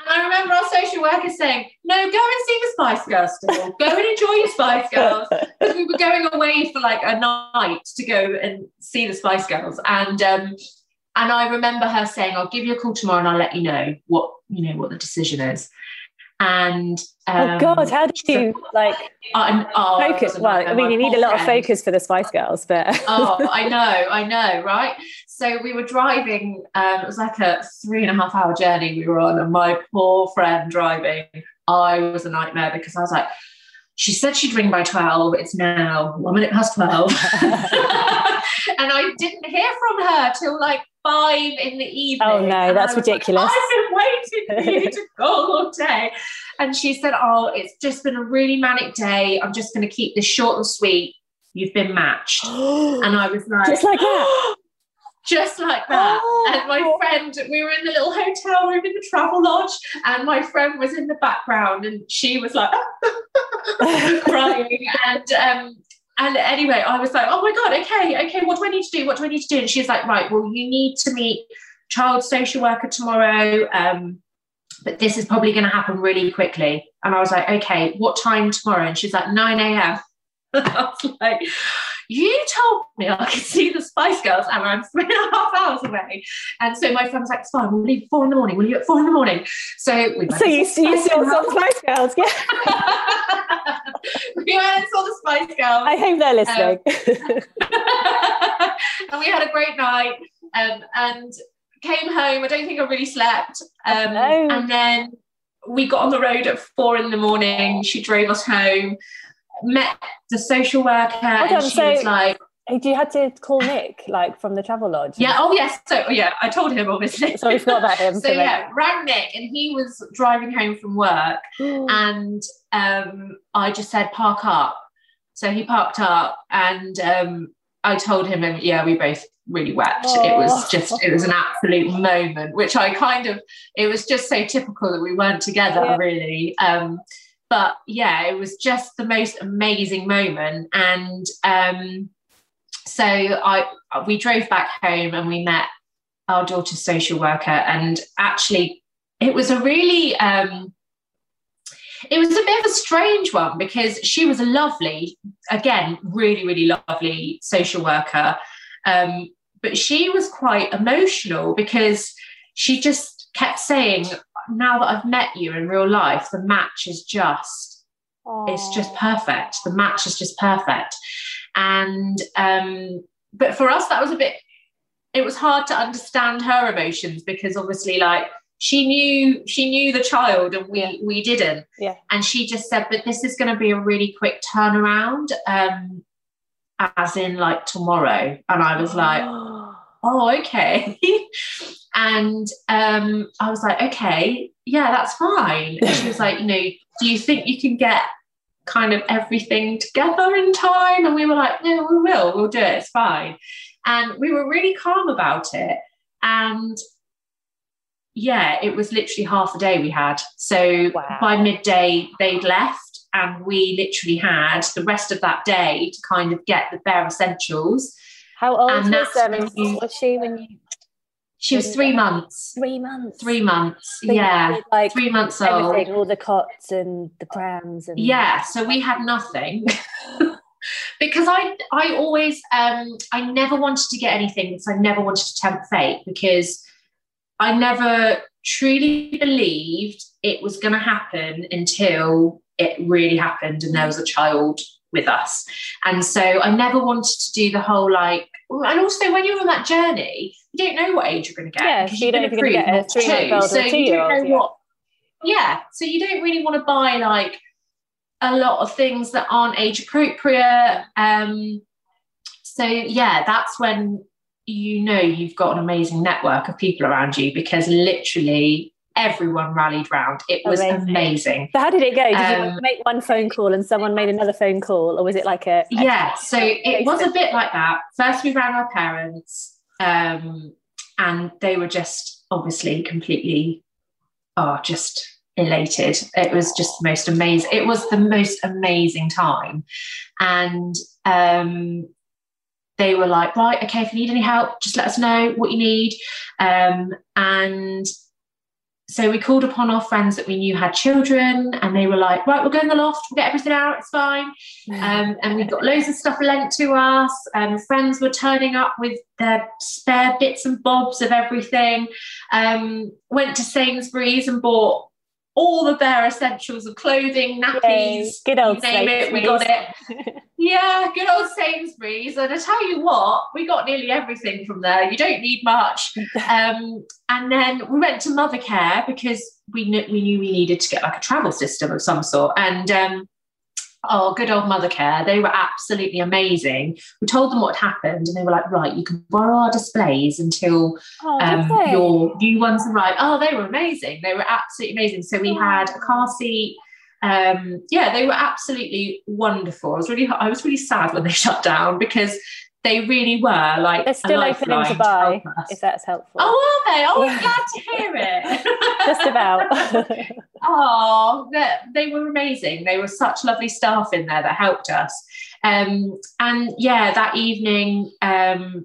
I remember our social worker saying, no, go and see the Spice Girls still. Go and enjoy your Spice Girls. Because we were going away for like a night to go and see the Spice Girls. And um, and I remember her saying, I'll give you a call tomorrow and I'll let you know what, you know, what the decision is. And um, oh God, how did you like uh, oh, focus? Well, I mean, you need a lot friend. of focus for the Spice Girls, but oh, I know, I know, right? So we were driving. Um, it was like a three and a half hour journey we were on, and my poor friend driving. I was a nightmare because I was like, she said she'd ring by 12. It's now one minute past 12. and I didn't hear from her till like five in the evening. Oh no, that's ridiculous. Like, I've been waiting for you to call all day. And she said, Oh, it's just been a really manic day. I'm just going to keep this short and sweet. You've been matched. and I was like, Just like that. just like that. Oh. And my friend, we were in the little hotel room in the travel lodge, and my friend was in the background, and she was like crying. And um, and anyway, I was like, oh my God, okay, okay, what do I need to do? What do I need to do? And she's like, right, well, you need to meet child social worker tomorrow. Um, but this is probably going to happen really quickly. And I was like, okay, what time tomorrow? And she's like, 9 a.m. I was like, you told me I could see the Spice Girls and I'm three and a half hours away. And so my friend was like, it's fine, we'll leave at four in the morning. We'll leave at four in the morning. So we So you, see, you saw some Spice Girls, yeah. we went and saw the Spice Girls. I hope they're listening. Um, and we had a great night. Um, and came home. I don't think I really slept. Um, no. And then we got on the road at four in the morning. She drove us home met the social worker Hold and on, she so was like you had to call Nick like from the travel lodge? Yeah. Oh yes. So yeah, I told him obviously. so we forgot about him. so yeah, rang Nick and he was driving home from work and um, I just said park up. So he parked up and um, I told him and yeah, we both really wept. Oh. It was just it was an absolute moment, which I kind of it was just so typical that we weren't together yeah. really. Um, but yeah, it was just the most amazing moment. And um, so I we drove back home and we met our daughter's social worker, and actually, it was a really um, it was a bit of a strange one because she was a lovely, again, really, really lovely social worker. Um, but she was quite emotional because she just kept saying, now that I've met you in real life, the match is just, Aww. it's just perfect. The match is just perfect. And, um, but for us, that was a bit, it was hard to understand her emotions because obviously, like, she knew she knew the child and we yeah. we didn't yeah and she just said but this is going to be a really quick turnaround um as in like tomorrow and i was like oh okay And um, I was like, okay, yeah, that's fine. And she was like, you know, do you think you can get kind of everything together in time? And we were like, no, we will, we'll do it, it's fine. And we were really calm about it. And yeah, it was literally half a day we had. So wow. by midday, they'd left, and we literally had the rest of that day to kind of get the bare essentials. How old and was, um, was she when you she was three months. Three months. Three months. So yeah. Like three months old. All the cots and the prams and yeah. So we had nothing. because I I always um I never wanted to get anything because I never wanted to tempt fate because I never truly believed it was going to happen until it really happened and there was a child with us. And so I never wanted to do the whole like and also when you're on that journey, you don't know what age you're going to get. Yeah, so you don't know if you're going to get a three month old so or two year old. Yeah. What, yeah, so you don't really want to buy like a lot of things that aren't age appropriate. Um, so yeah, that's when you know you've got an amazing network of people around you because literally everyone rallied round. It was amazing. amazing. So how did it go? Did um, you make one phone call and someone made another phone call, or was it like a? Yeah, so it was a bit like that. First, we rang our parents, um, and they were just obviously completely, oh, just elated. It was just the most amazing. It was the most amazing time, and um, they were like, right, okay, if you need any help, just let us know what you need. Um, and so we called upon our friends that we knew had children, and they were like, right, we'll go in the loft, we'll get everything out, it's fine. Um, and we got loads of stuff lent to us. Um, friends were turning up with their spare bits and bobs of everything. Um, went to Sainsbury's and bought all the bare essentials of clothing, nappies, Yay. good old name it, we got it. yeah, good old Sainsbury's. And I tell you what, we got nearly everything from there. You don't need much. Um, and then we went to Mothercare because we knew we knew we needed to get like a travel system of some sort. And um, oh, good old Mothercare. They were absolutely amazing. We told them what happened, and they were like, right, you can borrow our displays until oh, um, your new ones arrive. Oh, they were amazing. They were absolutely amazing. So we had a car seat. Um, yeah, they were absolutely wonderful. I was really, I was really sad when they shut down because they really were like they're still opening to buy if that's helpful. Oh are they? Oh i'm glad to hear it. Just about. Oh they were amazing. They were such lovely staff in there that helped us. Um, and yeah that evening um,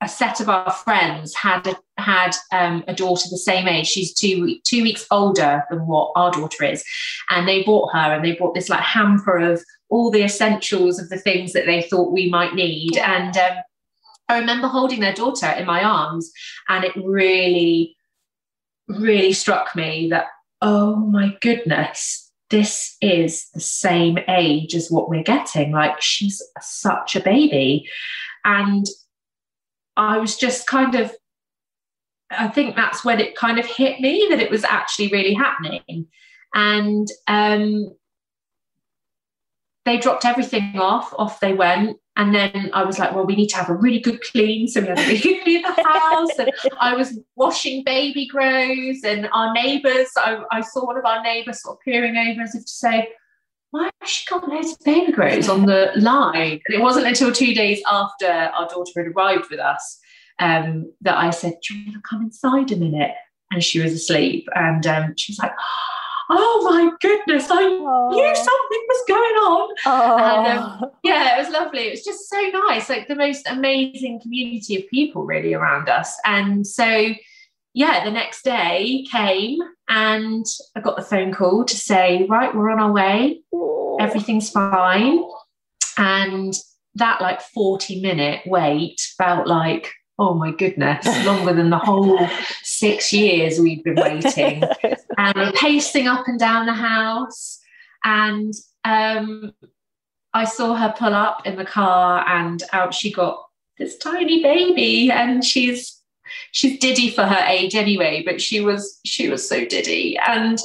a set of our friends had a, had um, a daughter the same age. She's two two weeks older than what our daughter is, and they bought her and they bought this like hamper of all the essentials of the things that they thought we might need. And um, I remember holding their daughter in my arms, and it really, really struck me that oh my goodness, this is the same age as what we're getting. Like she's such a baby, and I was just kind of, I think that's when it kind of hit me that it was actually really happening. And um, they dropped everything off, off they went. And then I was like, well, we need to have a really good clean. So we had a really clean the house. And I was washing baby grows and our neighbours. I, I saw one of our neighbours sort of peering over as if to say, why has she got loads of baby grows on the line? And it wasn't until two days after our daughter had arrived with us um, that I said, Do you want to come inside a minute? And she was asleep. And um, she was like, Oh my goodness, I Aww. knew something was going on. And, um, yeah, it was lovely. It was just so nice, like the most amazing community of people really around us. And so, yeah, the next day came and I got the phone call to say, right, we're on our way. Everything's fine. And that like 40 minute wait felt like, oh my goodness, longer than the whole six years we've been waiting. and pacing up and down the house. And um, I saw her pull up in the car and out she got this tiny baby and she's she's diddy for her age anyway, but she was she was so diddy. And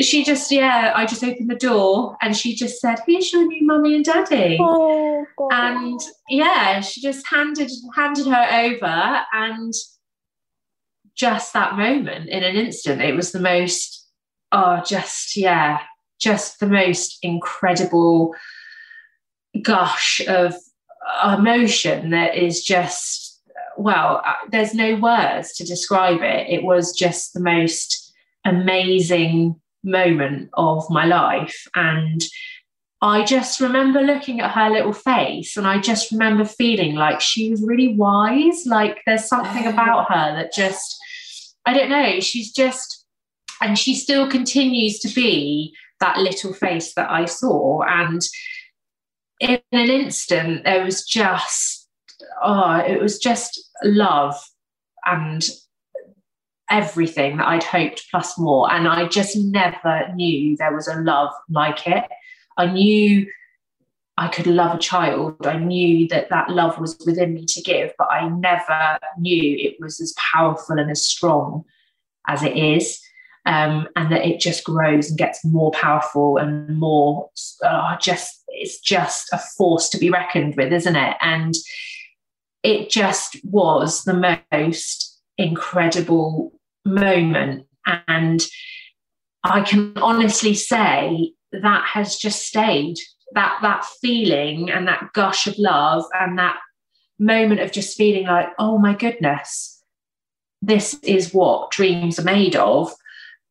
she just, yeah, I just opened the door and she just said, Here's your new mummy and daddy. Oh, and yeah, she just handed handed her over and just that moment in an instant, it was the most, oh, just yeah, just the most incredible gush of emotion that is just well, uh, there's no words to describe it. It was just the most amazing moment of my life. And I just remember looking at her little face and I just remember feeling like she was really wise. Like there's something oh. about her that just, I don't know, she's just, and she still continues to be that little face that I saw. And in an instant, there was just oh, it was just love and everything that I'd hoped plus more. And I just never knew there was a love like it. I knew I could love a child. I knew that that love was within me to give, but I never knew it was as powerful and as strong as it is. Um, and that it just grows and gets more powerful and more uh, just it's just a force to be reckoned with isn't it and it just was the most incredible moment And I can honestly say that has just stayed. That that feeling and that gush of love and that moment of just feeling like, oh my goodness, this is what dreams are made of.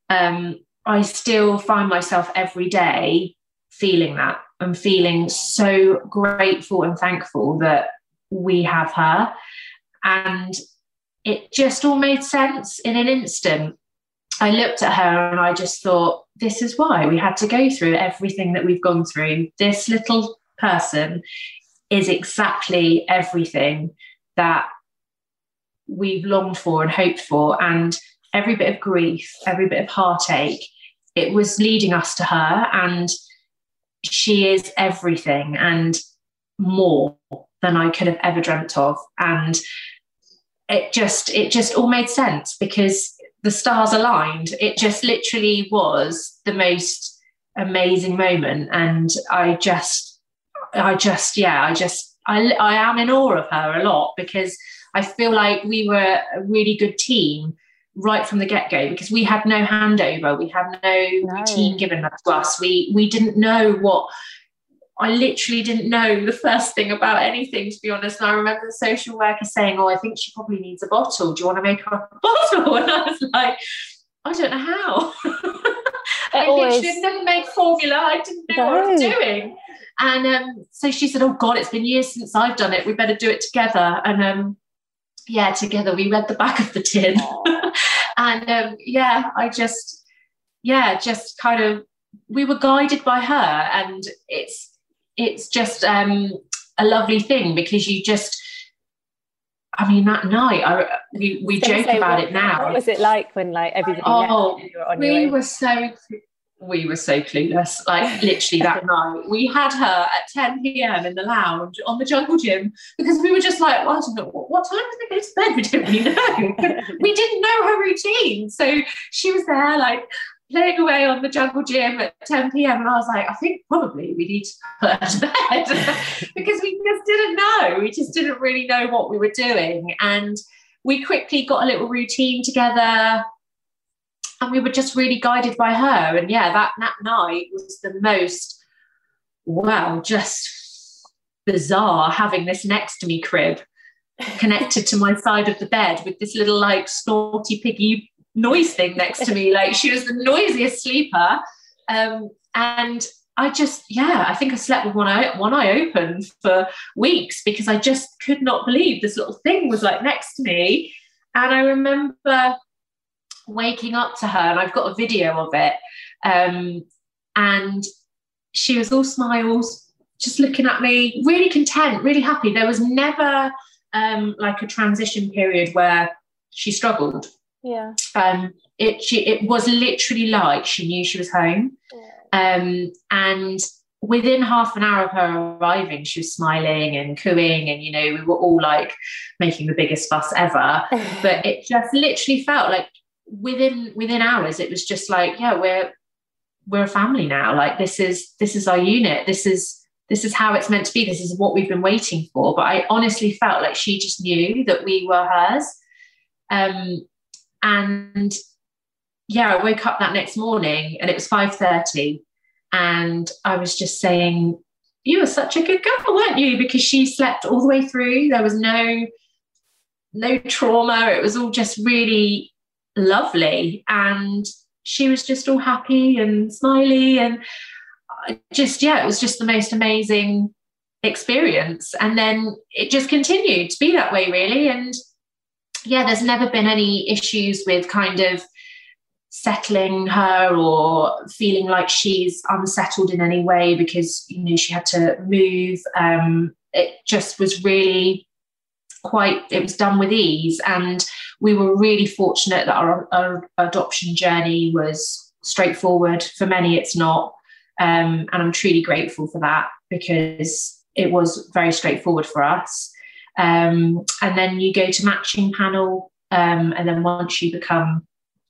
Um, I still find myself every day feeling that. I'm feeling so grateful and thankful that we have her. And it just all made sense in an instant. I looked at her and I just thought, this is why we had to go through everything that we've gone through. This little person is exactly everything that we've longed for and hoped for. And every bit of grief, every bit of heartache, it was leading us to her. And she is everything and more than I could have ever dreamt of. And it just it just all made sense because the stars aligned. It just literally was the most amazing moment. And I just I just yeah, I just I I am in awe of her a lot because I feel like we were a really good team right from the get-go because we had no handover we had no, no. routine given to us we we didn't know what I literally didn't know the first thing about anything, to be honest. And I remember the social worker saying, Oh, I think she probably needs a bottle. Do you want to make her a bottle? And I was like, I don't know how. I always... literally never made formula. I didn't know no. what I was doing. And um, so she said, Oh God, it's been years since I've done it. We better do it together. And um, yeah, together we read the back of the tin. and um, yeah, I just, yeah, just kind of, we were guided by her. And it's, it's just um, a lovely thing because you just I mean, that night, I, we, we joke say, about what, it now. What was it like when like everybody? Oh, were we were so we were so clueless. Like literally that night, we had her at 10 p.m. in the lounge on the Jungle Gym because we were just like, well, I don't know what, what time did they go to bed? We didn't really know. we didn't know her routine, so she was there like playing away on the jungle gym at 10 p.m. And I was like, I think probably we need to put her to bed because we just didn't know. We just didn't really know what we were doing. And we quickly got a little routine together and we were just really guided by her. And yeah, that, that night was the most, wow, just bizarre having this next to me crib connected to my side of the bed with this little like snorty piggy noise thing next to me. Like she was the noisiest sleeper. Um, and I just, yeah, I think I slept with one eye, one eye open for weeks because I just could not believe this little thing was like next to me. And I remember waking up to her, and I've got a video of it. Um, and she was all smiles, just looking at me, really content, really happy. There was never um, like a transition period where she struggled. Yeah. Um, it she it was literally like she knew she was home. Yeah. Um, and within half an hour of her arriving, she was smiling and cooing, and you know, we were all like making the biggest fuss ever. but it just literally felt like within within hours, it was just like, yeah, we're we're a family now. Like this is this is our unit. This is this is how it's meant to be. This is what we've been waiting for. But I honestly felt like she just knew that we were hers. Um, and yeah, I woke up that next morning and it was 5:30 and I was just saying, You were such a good girl, weren't you? Because she slept all the way through. There was no no trauma. It was all just really lovely. And she was just all happy and smiley and just yeah, it was just the most amazing experience. And then it just continued to be that way, really. And yeah, there's never been any issues with kind of settling her or feeling like she's unsettled in any way because you know she had to move. Um, it just was really quite it was done with ease. And we were really fortunate that our, our adoption journey was straightforward. For many it's not. Um, and i'm truly grateful for that because it was very straightforward for us um, and then you go to matching panel. Um, and then once you become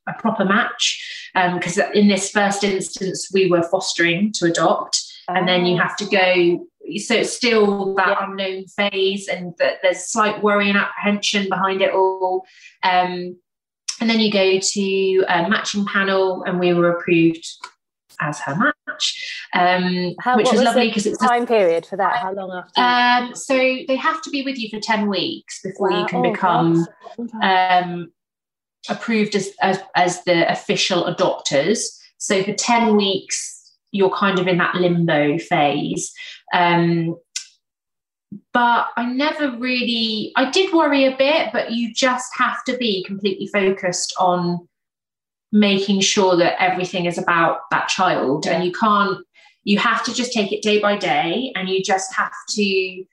a proper match, because um, in this first instance, we were fostering to adopt. And then you have to go so it's still that yeah. unknown phase and that there's slight worry and apprehension behind it all um, and then you go to a matching panel, and we were approved as her match, um, How, which was, was lovely because it's time period for that. How long after? um, so they have to be with you for 10 weeks before Wow. you can Oh, become um, approved as, as, as the official adopters. So for 10 weeks, you're kind of in that limbo phase. Um, but I never really, I did worry a bit, but you just have to be completely focused on making sure that everything is about that child. And you can't, you have to just take it day by day and you just have to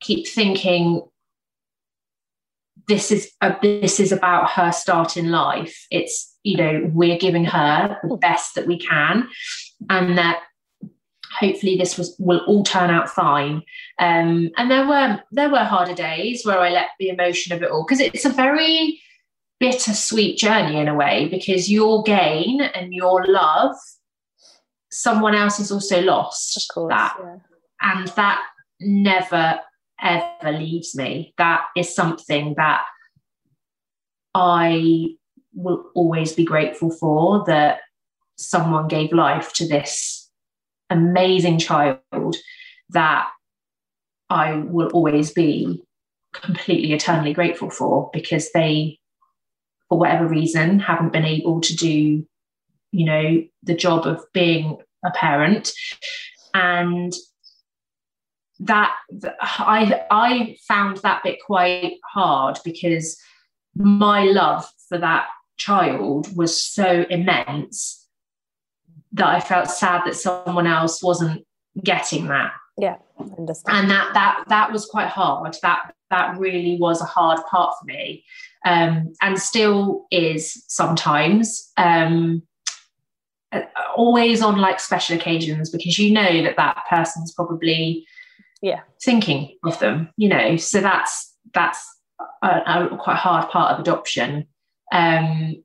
keep thinking this is a, this is about her start in life. It's you know we're giving her the best that we can and that hopefully this was will all turn out fine. Um, and there were there were harder days where i let the emotion of it all because it's a very bittersweet journey in a way because your gain and your love someone else has also lost Of course. that yeah. and that never ever leaves me that is something that i will always be grateful for that someone gave life to this amazing child that i will always be completely eternally grateful for because they for whatever reason haven't been able to do you know the job of being a parent. And that I I found that bit quite hard because my love for that child was so immense that I felt sad that someone else wasn't getting that. Yeah, I understand. and that that that was quite hard. That that really was a hard part for me um, and still is sometimes. Um, always on like special occasions because you know that that person's probably Yeah. thinking of them you know so that's that's a, a quite hard part of adoption um,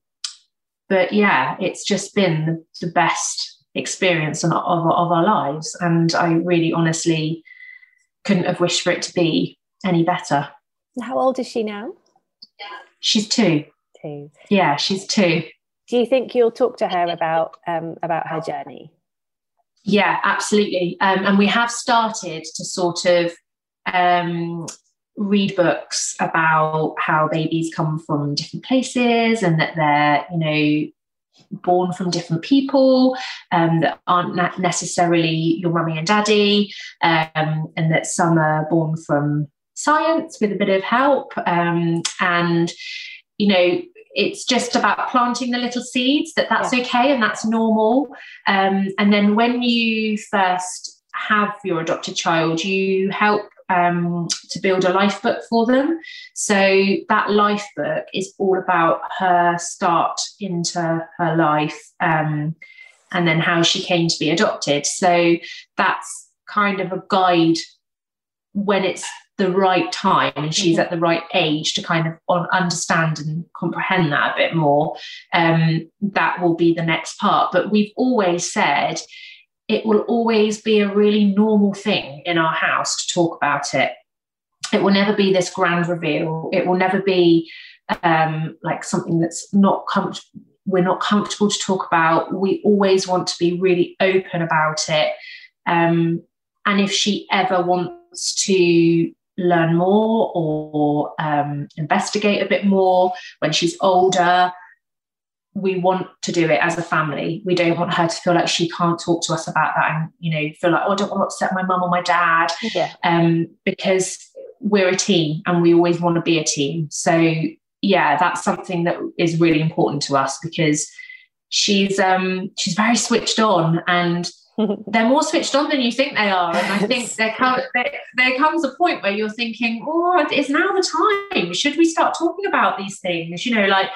but yeah it's just been the, the best experience of, of, of our lives and i really honestly couldn't have wished for it to be any better How old is she now? she's two Two. yeah she's two Do you think you'll talk to her about um, about her journey? Yeah, absolutely. Um, and we have started to sort of um, read books about how babies come from different places and that they're, you know, born from different people um, that aren't necessarily your mummy and daddy, um, and that some are born from science with a bit of help. Um, and, you know, it's just about planting the little seeds that that's okay and that's normal. Um, and then when you first have your adopted child you help um, to build a life book for them. So that life book is all about her start into her life um, and then how she came to be adopted. So that's kind of a guide when it's the right time and she's Mhm. at the right age to kind of understand and comprehend that a bit more um, that will be the next part. But we've always said it will always be a really normal thing in our house to talk about it. It will never be this grand reveal. It will never be um, like something that's not comfortable we're not comfortable to talk about. We always want to be really open about it. Um, and if she ever wants to learn more or um, investigate a bit more. When she's older we want to do it as a family. We don't want her to feel like she can't talk to us about that and you know feel like oh i don't want to upset my mum or my dad. Yeah. um, because we're a team and we always want to be a team. So yeah that's something that is really important to us because she's um she's very switched on and they're more switched on than you think they are. And I think there, come, there, there comes a point where you're thinking, oh, it's now the time. Should we start talking about these things? You know, like,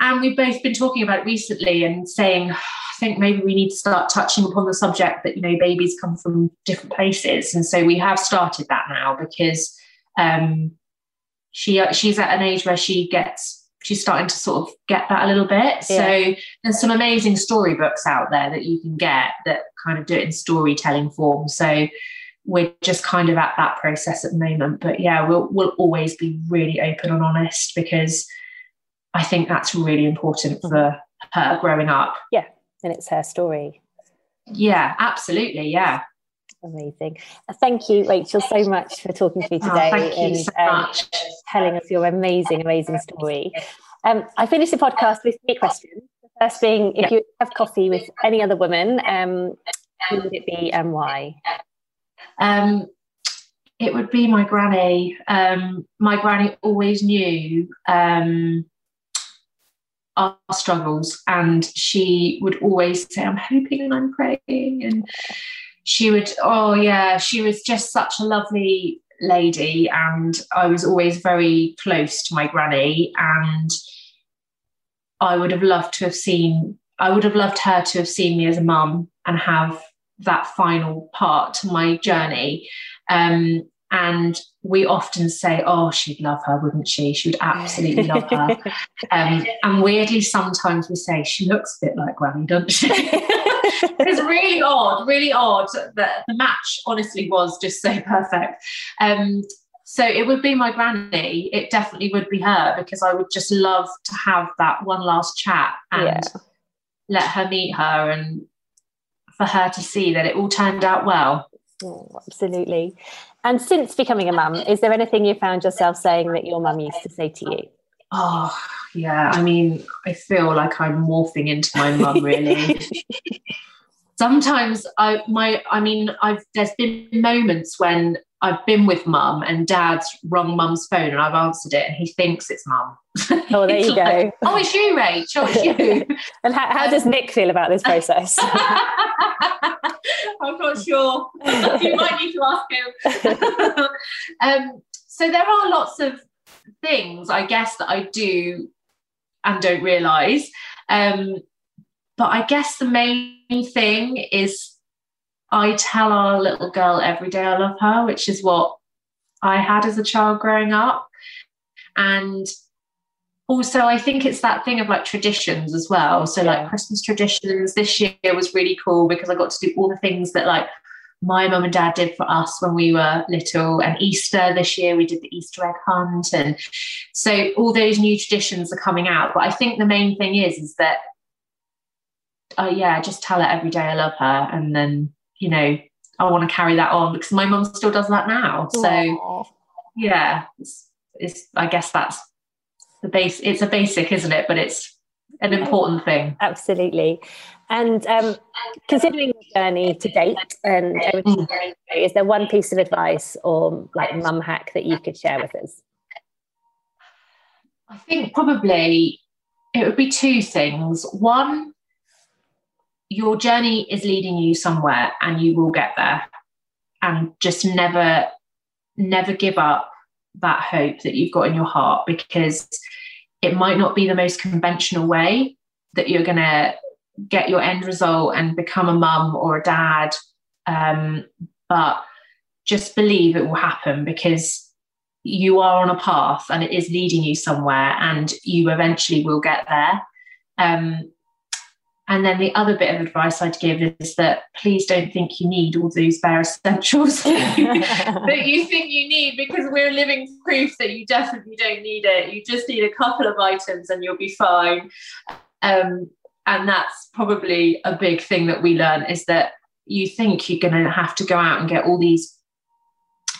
and we've both been talking about it recently and saying, I think maybe we need to start touching upon the subject that, you know, babies come from different places. And so we have started that now because um, she she's at an age where she gets she's starting to sort of get that a little bit. So there's some amazing storybooks out there that you can get that kind of do it in storytelling form. So we're just kind of at that process at the moment. But yeah, we'll we'll always be really open and honest because I think that's really important mm. for her growing up. Yeah, and it's her story. Yeah, absolutely. Yeah. Amazing. Thank you, Rachel, so much for talking to me oh, today oh, and so um, telling us your amazing, amazing story. Um, I finished the podcast with three questions. The first being if you have coffee with any other woman, um, who would it be and why? Um, it would be my granny. Um, my granny always knew um, our struggles, and she would always say, "I'm hoping and I'm praying," and she would, oh yeah, she was just such a lovely lady, and I was always very close to my granny, and I would have loved to have seen. I would have loved her to have seen me as a mum and have that final part to my journey. Um, and we often say, "Oh, she'd love her, wouldn't she? She would absolutely love her." Um, and weirdly, sometimes we say, "She looks a bit like Granny, doesn't she?" it's really odd, really odd. That the match, honestly, was just so perfect. Um, so it would be my granny. It definitely would be her because I would just love to have that one last chat and yeah. let her meet her and for her to see that it all turned out well. Oh, absolutely. And since becoming a mum, is there anything you found yourself saying that your mum used to say to you? Oh, yeah. I mean, I feel like I'm morphing into my mum, really. Sometimes I my I mean I've there's been moments when I've been with mum and dad's rung mum's phone and I've answered it and he thinks it's mum. Oh, there you like, go. oh, it's you, Rach. Oh, it's you. and how, how um, does Nick feel about this process? I'm not sure. you might need to ask him. um, so there are lots of things, I guess, that I do and don't realise. Um, but I guess the main thing is I tell our little girl every day I love her, which is what I had as a child growing up. And also i think it's that thing of like traditions as well so like christmas traditions this year was really cool because i got to do all the things that like my mum and dad did for us when we were little and easter this year we did the easter egg hunt and so all those new traditions are coming out. But i think the main thing is is that oh yeah just tell her every day i love her and then you know i want to carry that on because my mum still does that now. So Aww. yeah it's, it's i guess that's the base it's a basic isn't it? But it's an important thing. Absolutely and um, considering your journey to date and mm. is there one piece of advice or like mum hack that you could share with us? I think probably it would be two things. One your journey is leading you somewhere and you will get there. And just never never give up that hope that you've got in your heart because it might not be the most conventional way that you're going to get your end result and become a mum or a dad. Um, but just believe it will happen because you are on a path and it is leading you somewhere and you eventually will get there. Um, and then the other bit of advice I'd give is that please don't think you need all those bare essentials that you think you need because we're living proof that you definitely don't need it. You just need a couple of items and you'll be fine. Um, and that's probably a big thing that we learn is that you think you're going to have to go out and get all these,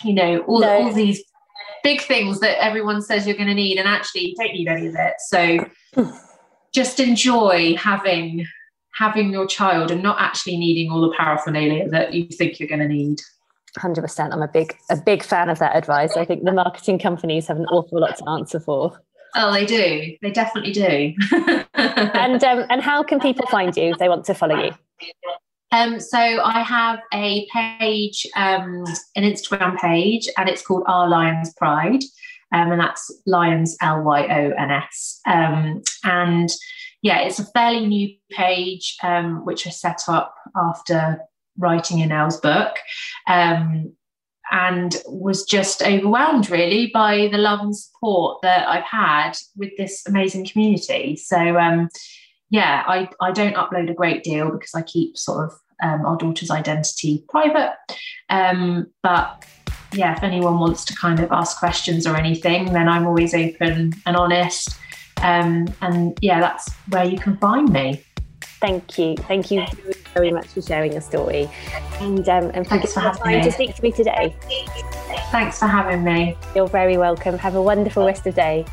you know, all, no. all these big things that everyone says you're going to need, and actually you don't need any of it. So just enjoy having having your child and not actually needing all the paraphernalia that you think you're going to need. 100% i'm a big a big fan of that advice i think the marketing companies have an awful lot to answer for oh they do they definitely do and um, and how can people find you if they want to follow you um, so I have a page, um, an Instagram page, and it's called Our Lyons Pride, um, and that's Lyons L Y O N S. Um, and yeah, it's a fairly new page, um, which I set up after writing Yanel's book. Um, and was just overwhelmed really by the love and support that I've had with this amazing community. So um, yeah, I, I don't upload a great deal because I keep sort of um, our daughter's identity private. Um, but yeah, if anyone wants to kind of ask questions or anything, then I'm always open and honest. Um, and yeah, that's where you can find me. Thank you. Thank you very much for sharing your story and, um, and for for having time me. to speak to me today. Thanks for having me. You're very welcome. Have a wonderful rest of the day.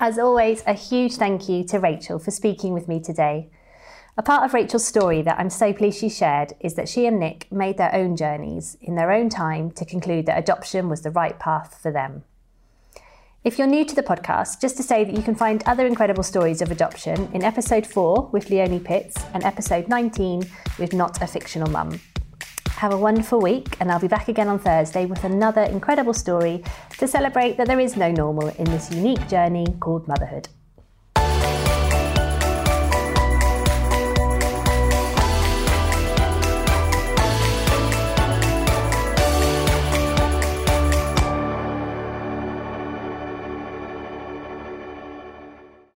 As always, a huge thank you to Rachel for speaking with me today. A part of Rachel's story that I'm so pleased she shared is that she and Nick made their own journeys in their own time to conclude that adoption was the right path for them. If you're new to the podcast, just to say that you can find other incredible stories of adoption in episode 4 with Leonie Pitts and episode 19 with Not a Fictional Mum. Have a wonderful week, and I'll be back again on Thursday with another incredible story to celebrate that there is no normal in this unique journey called motherhood.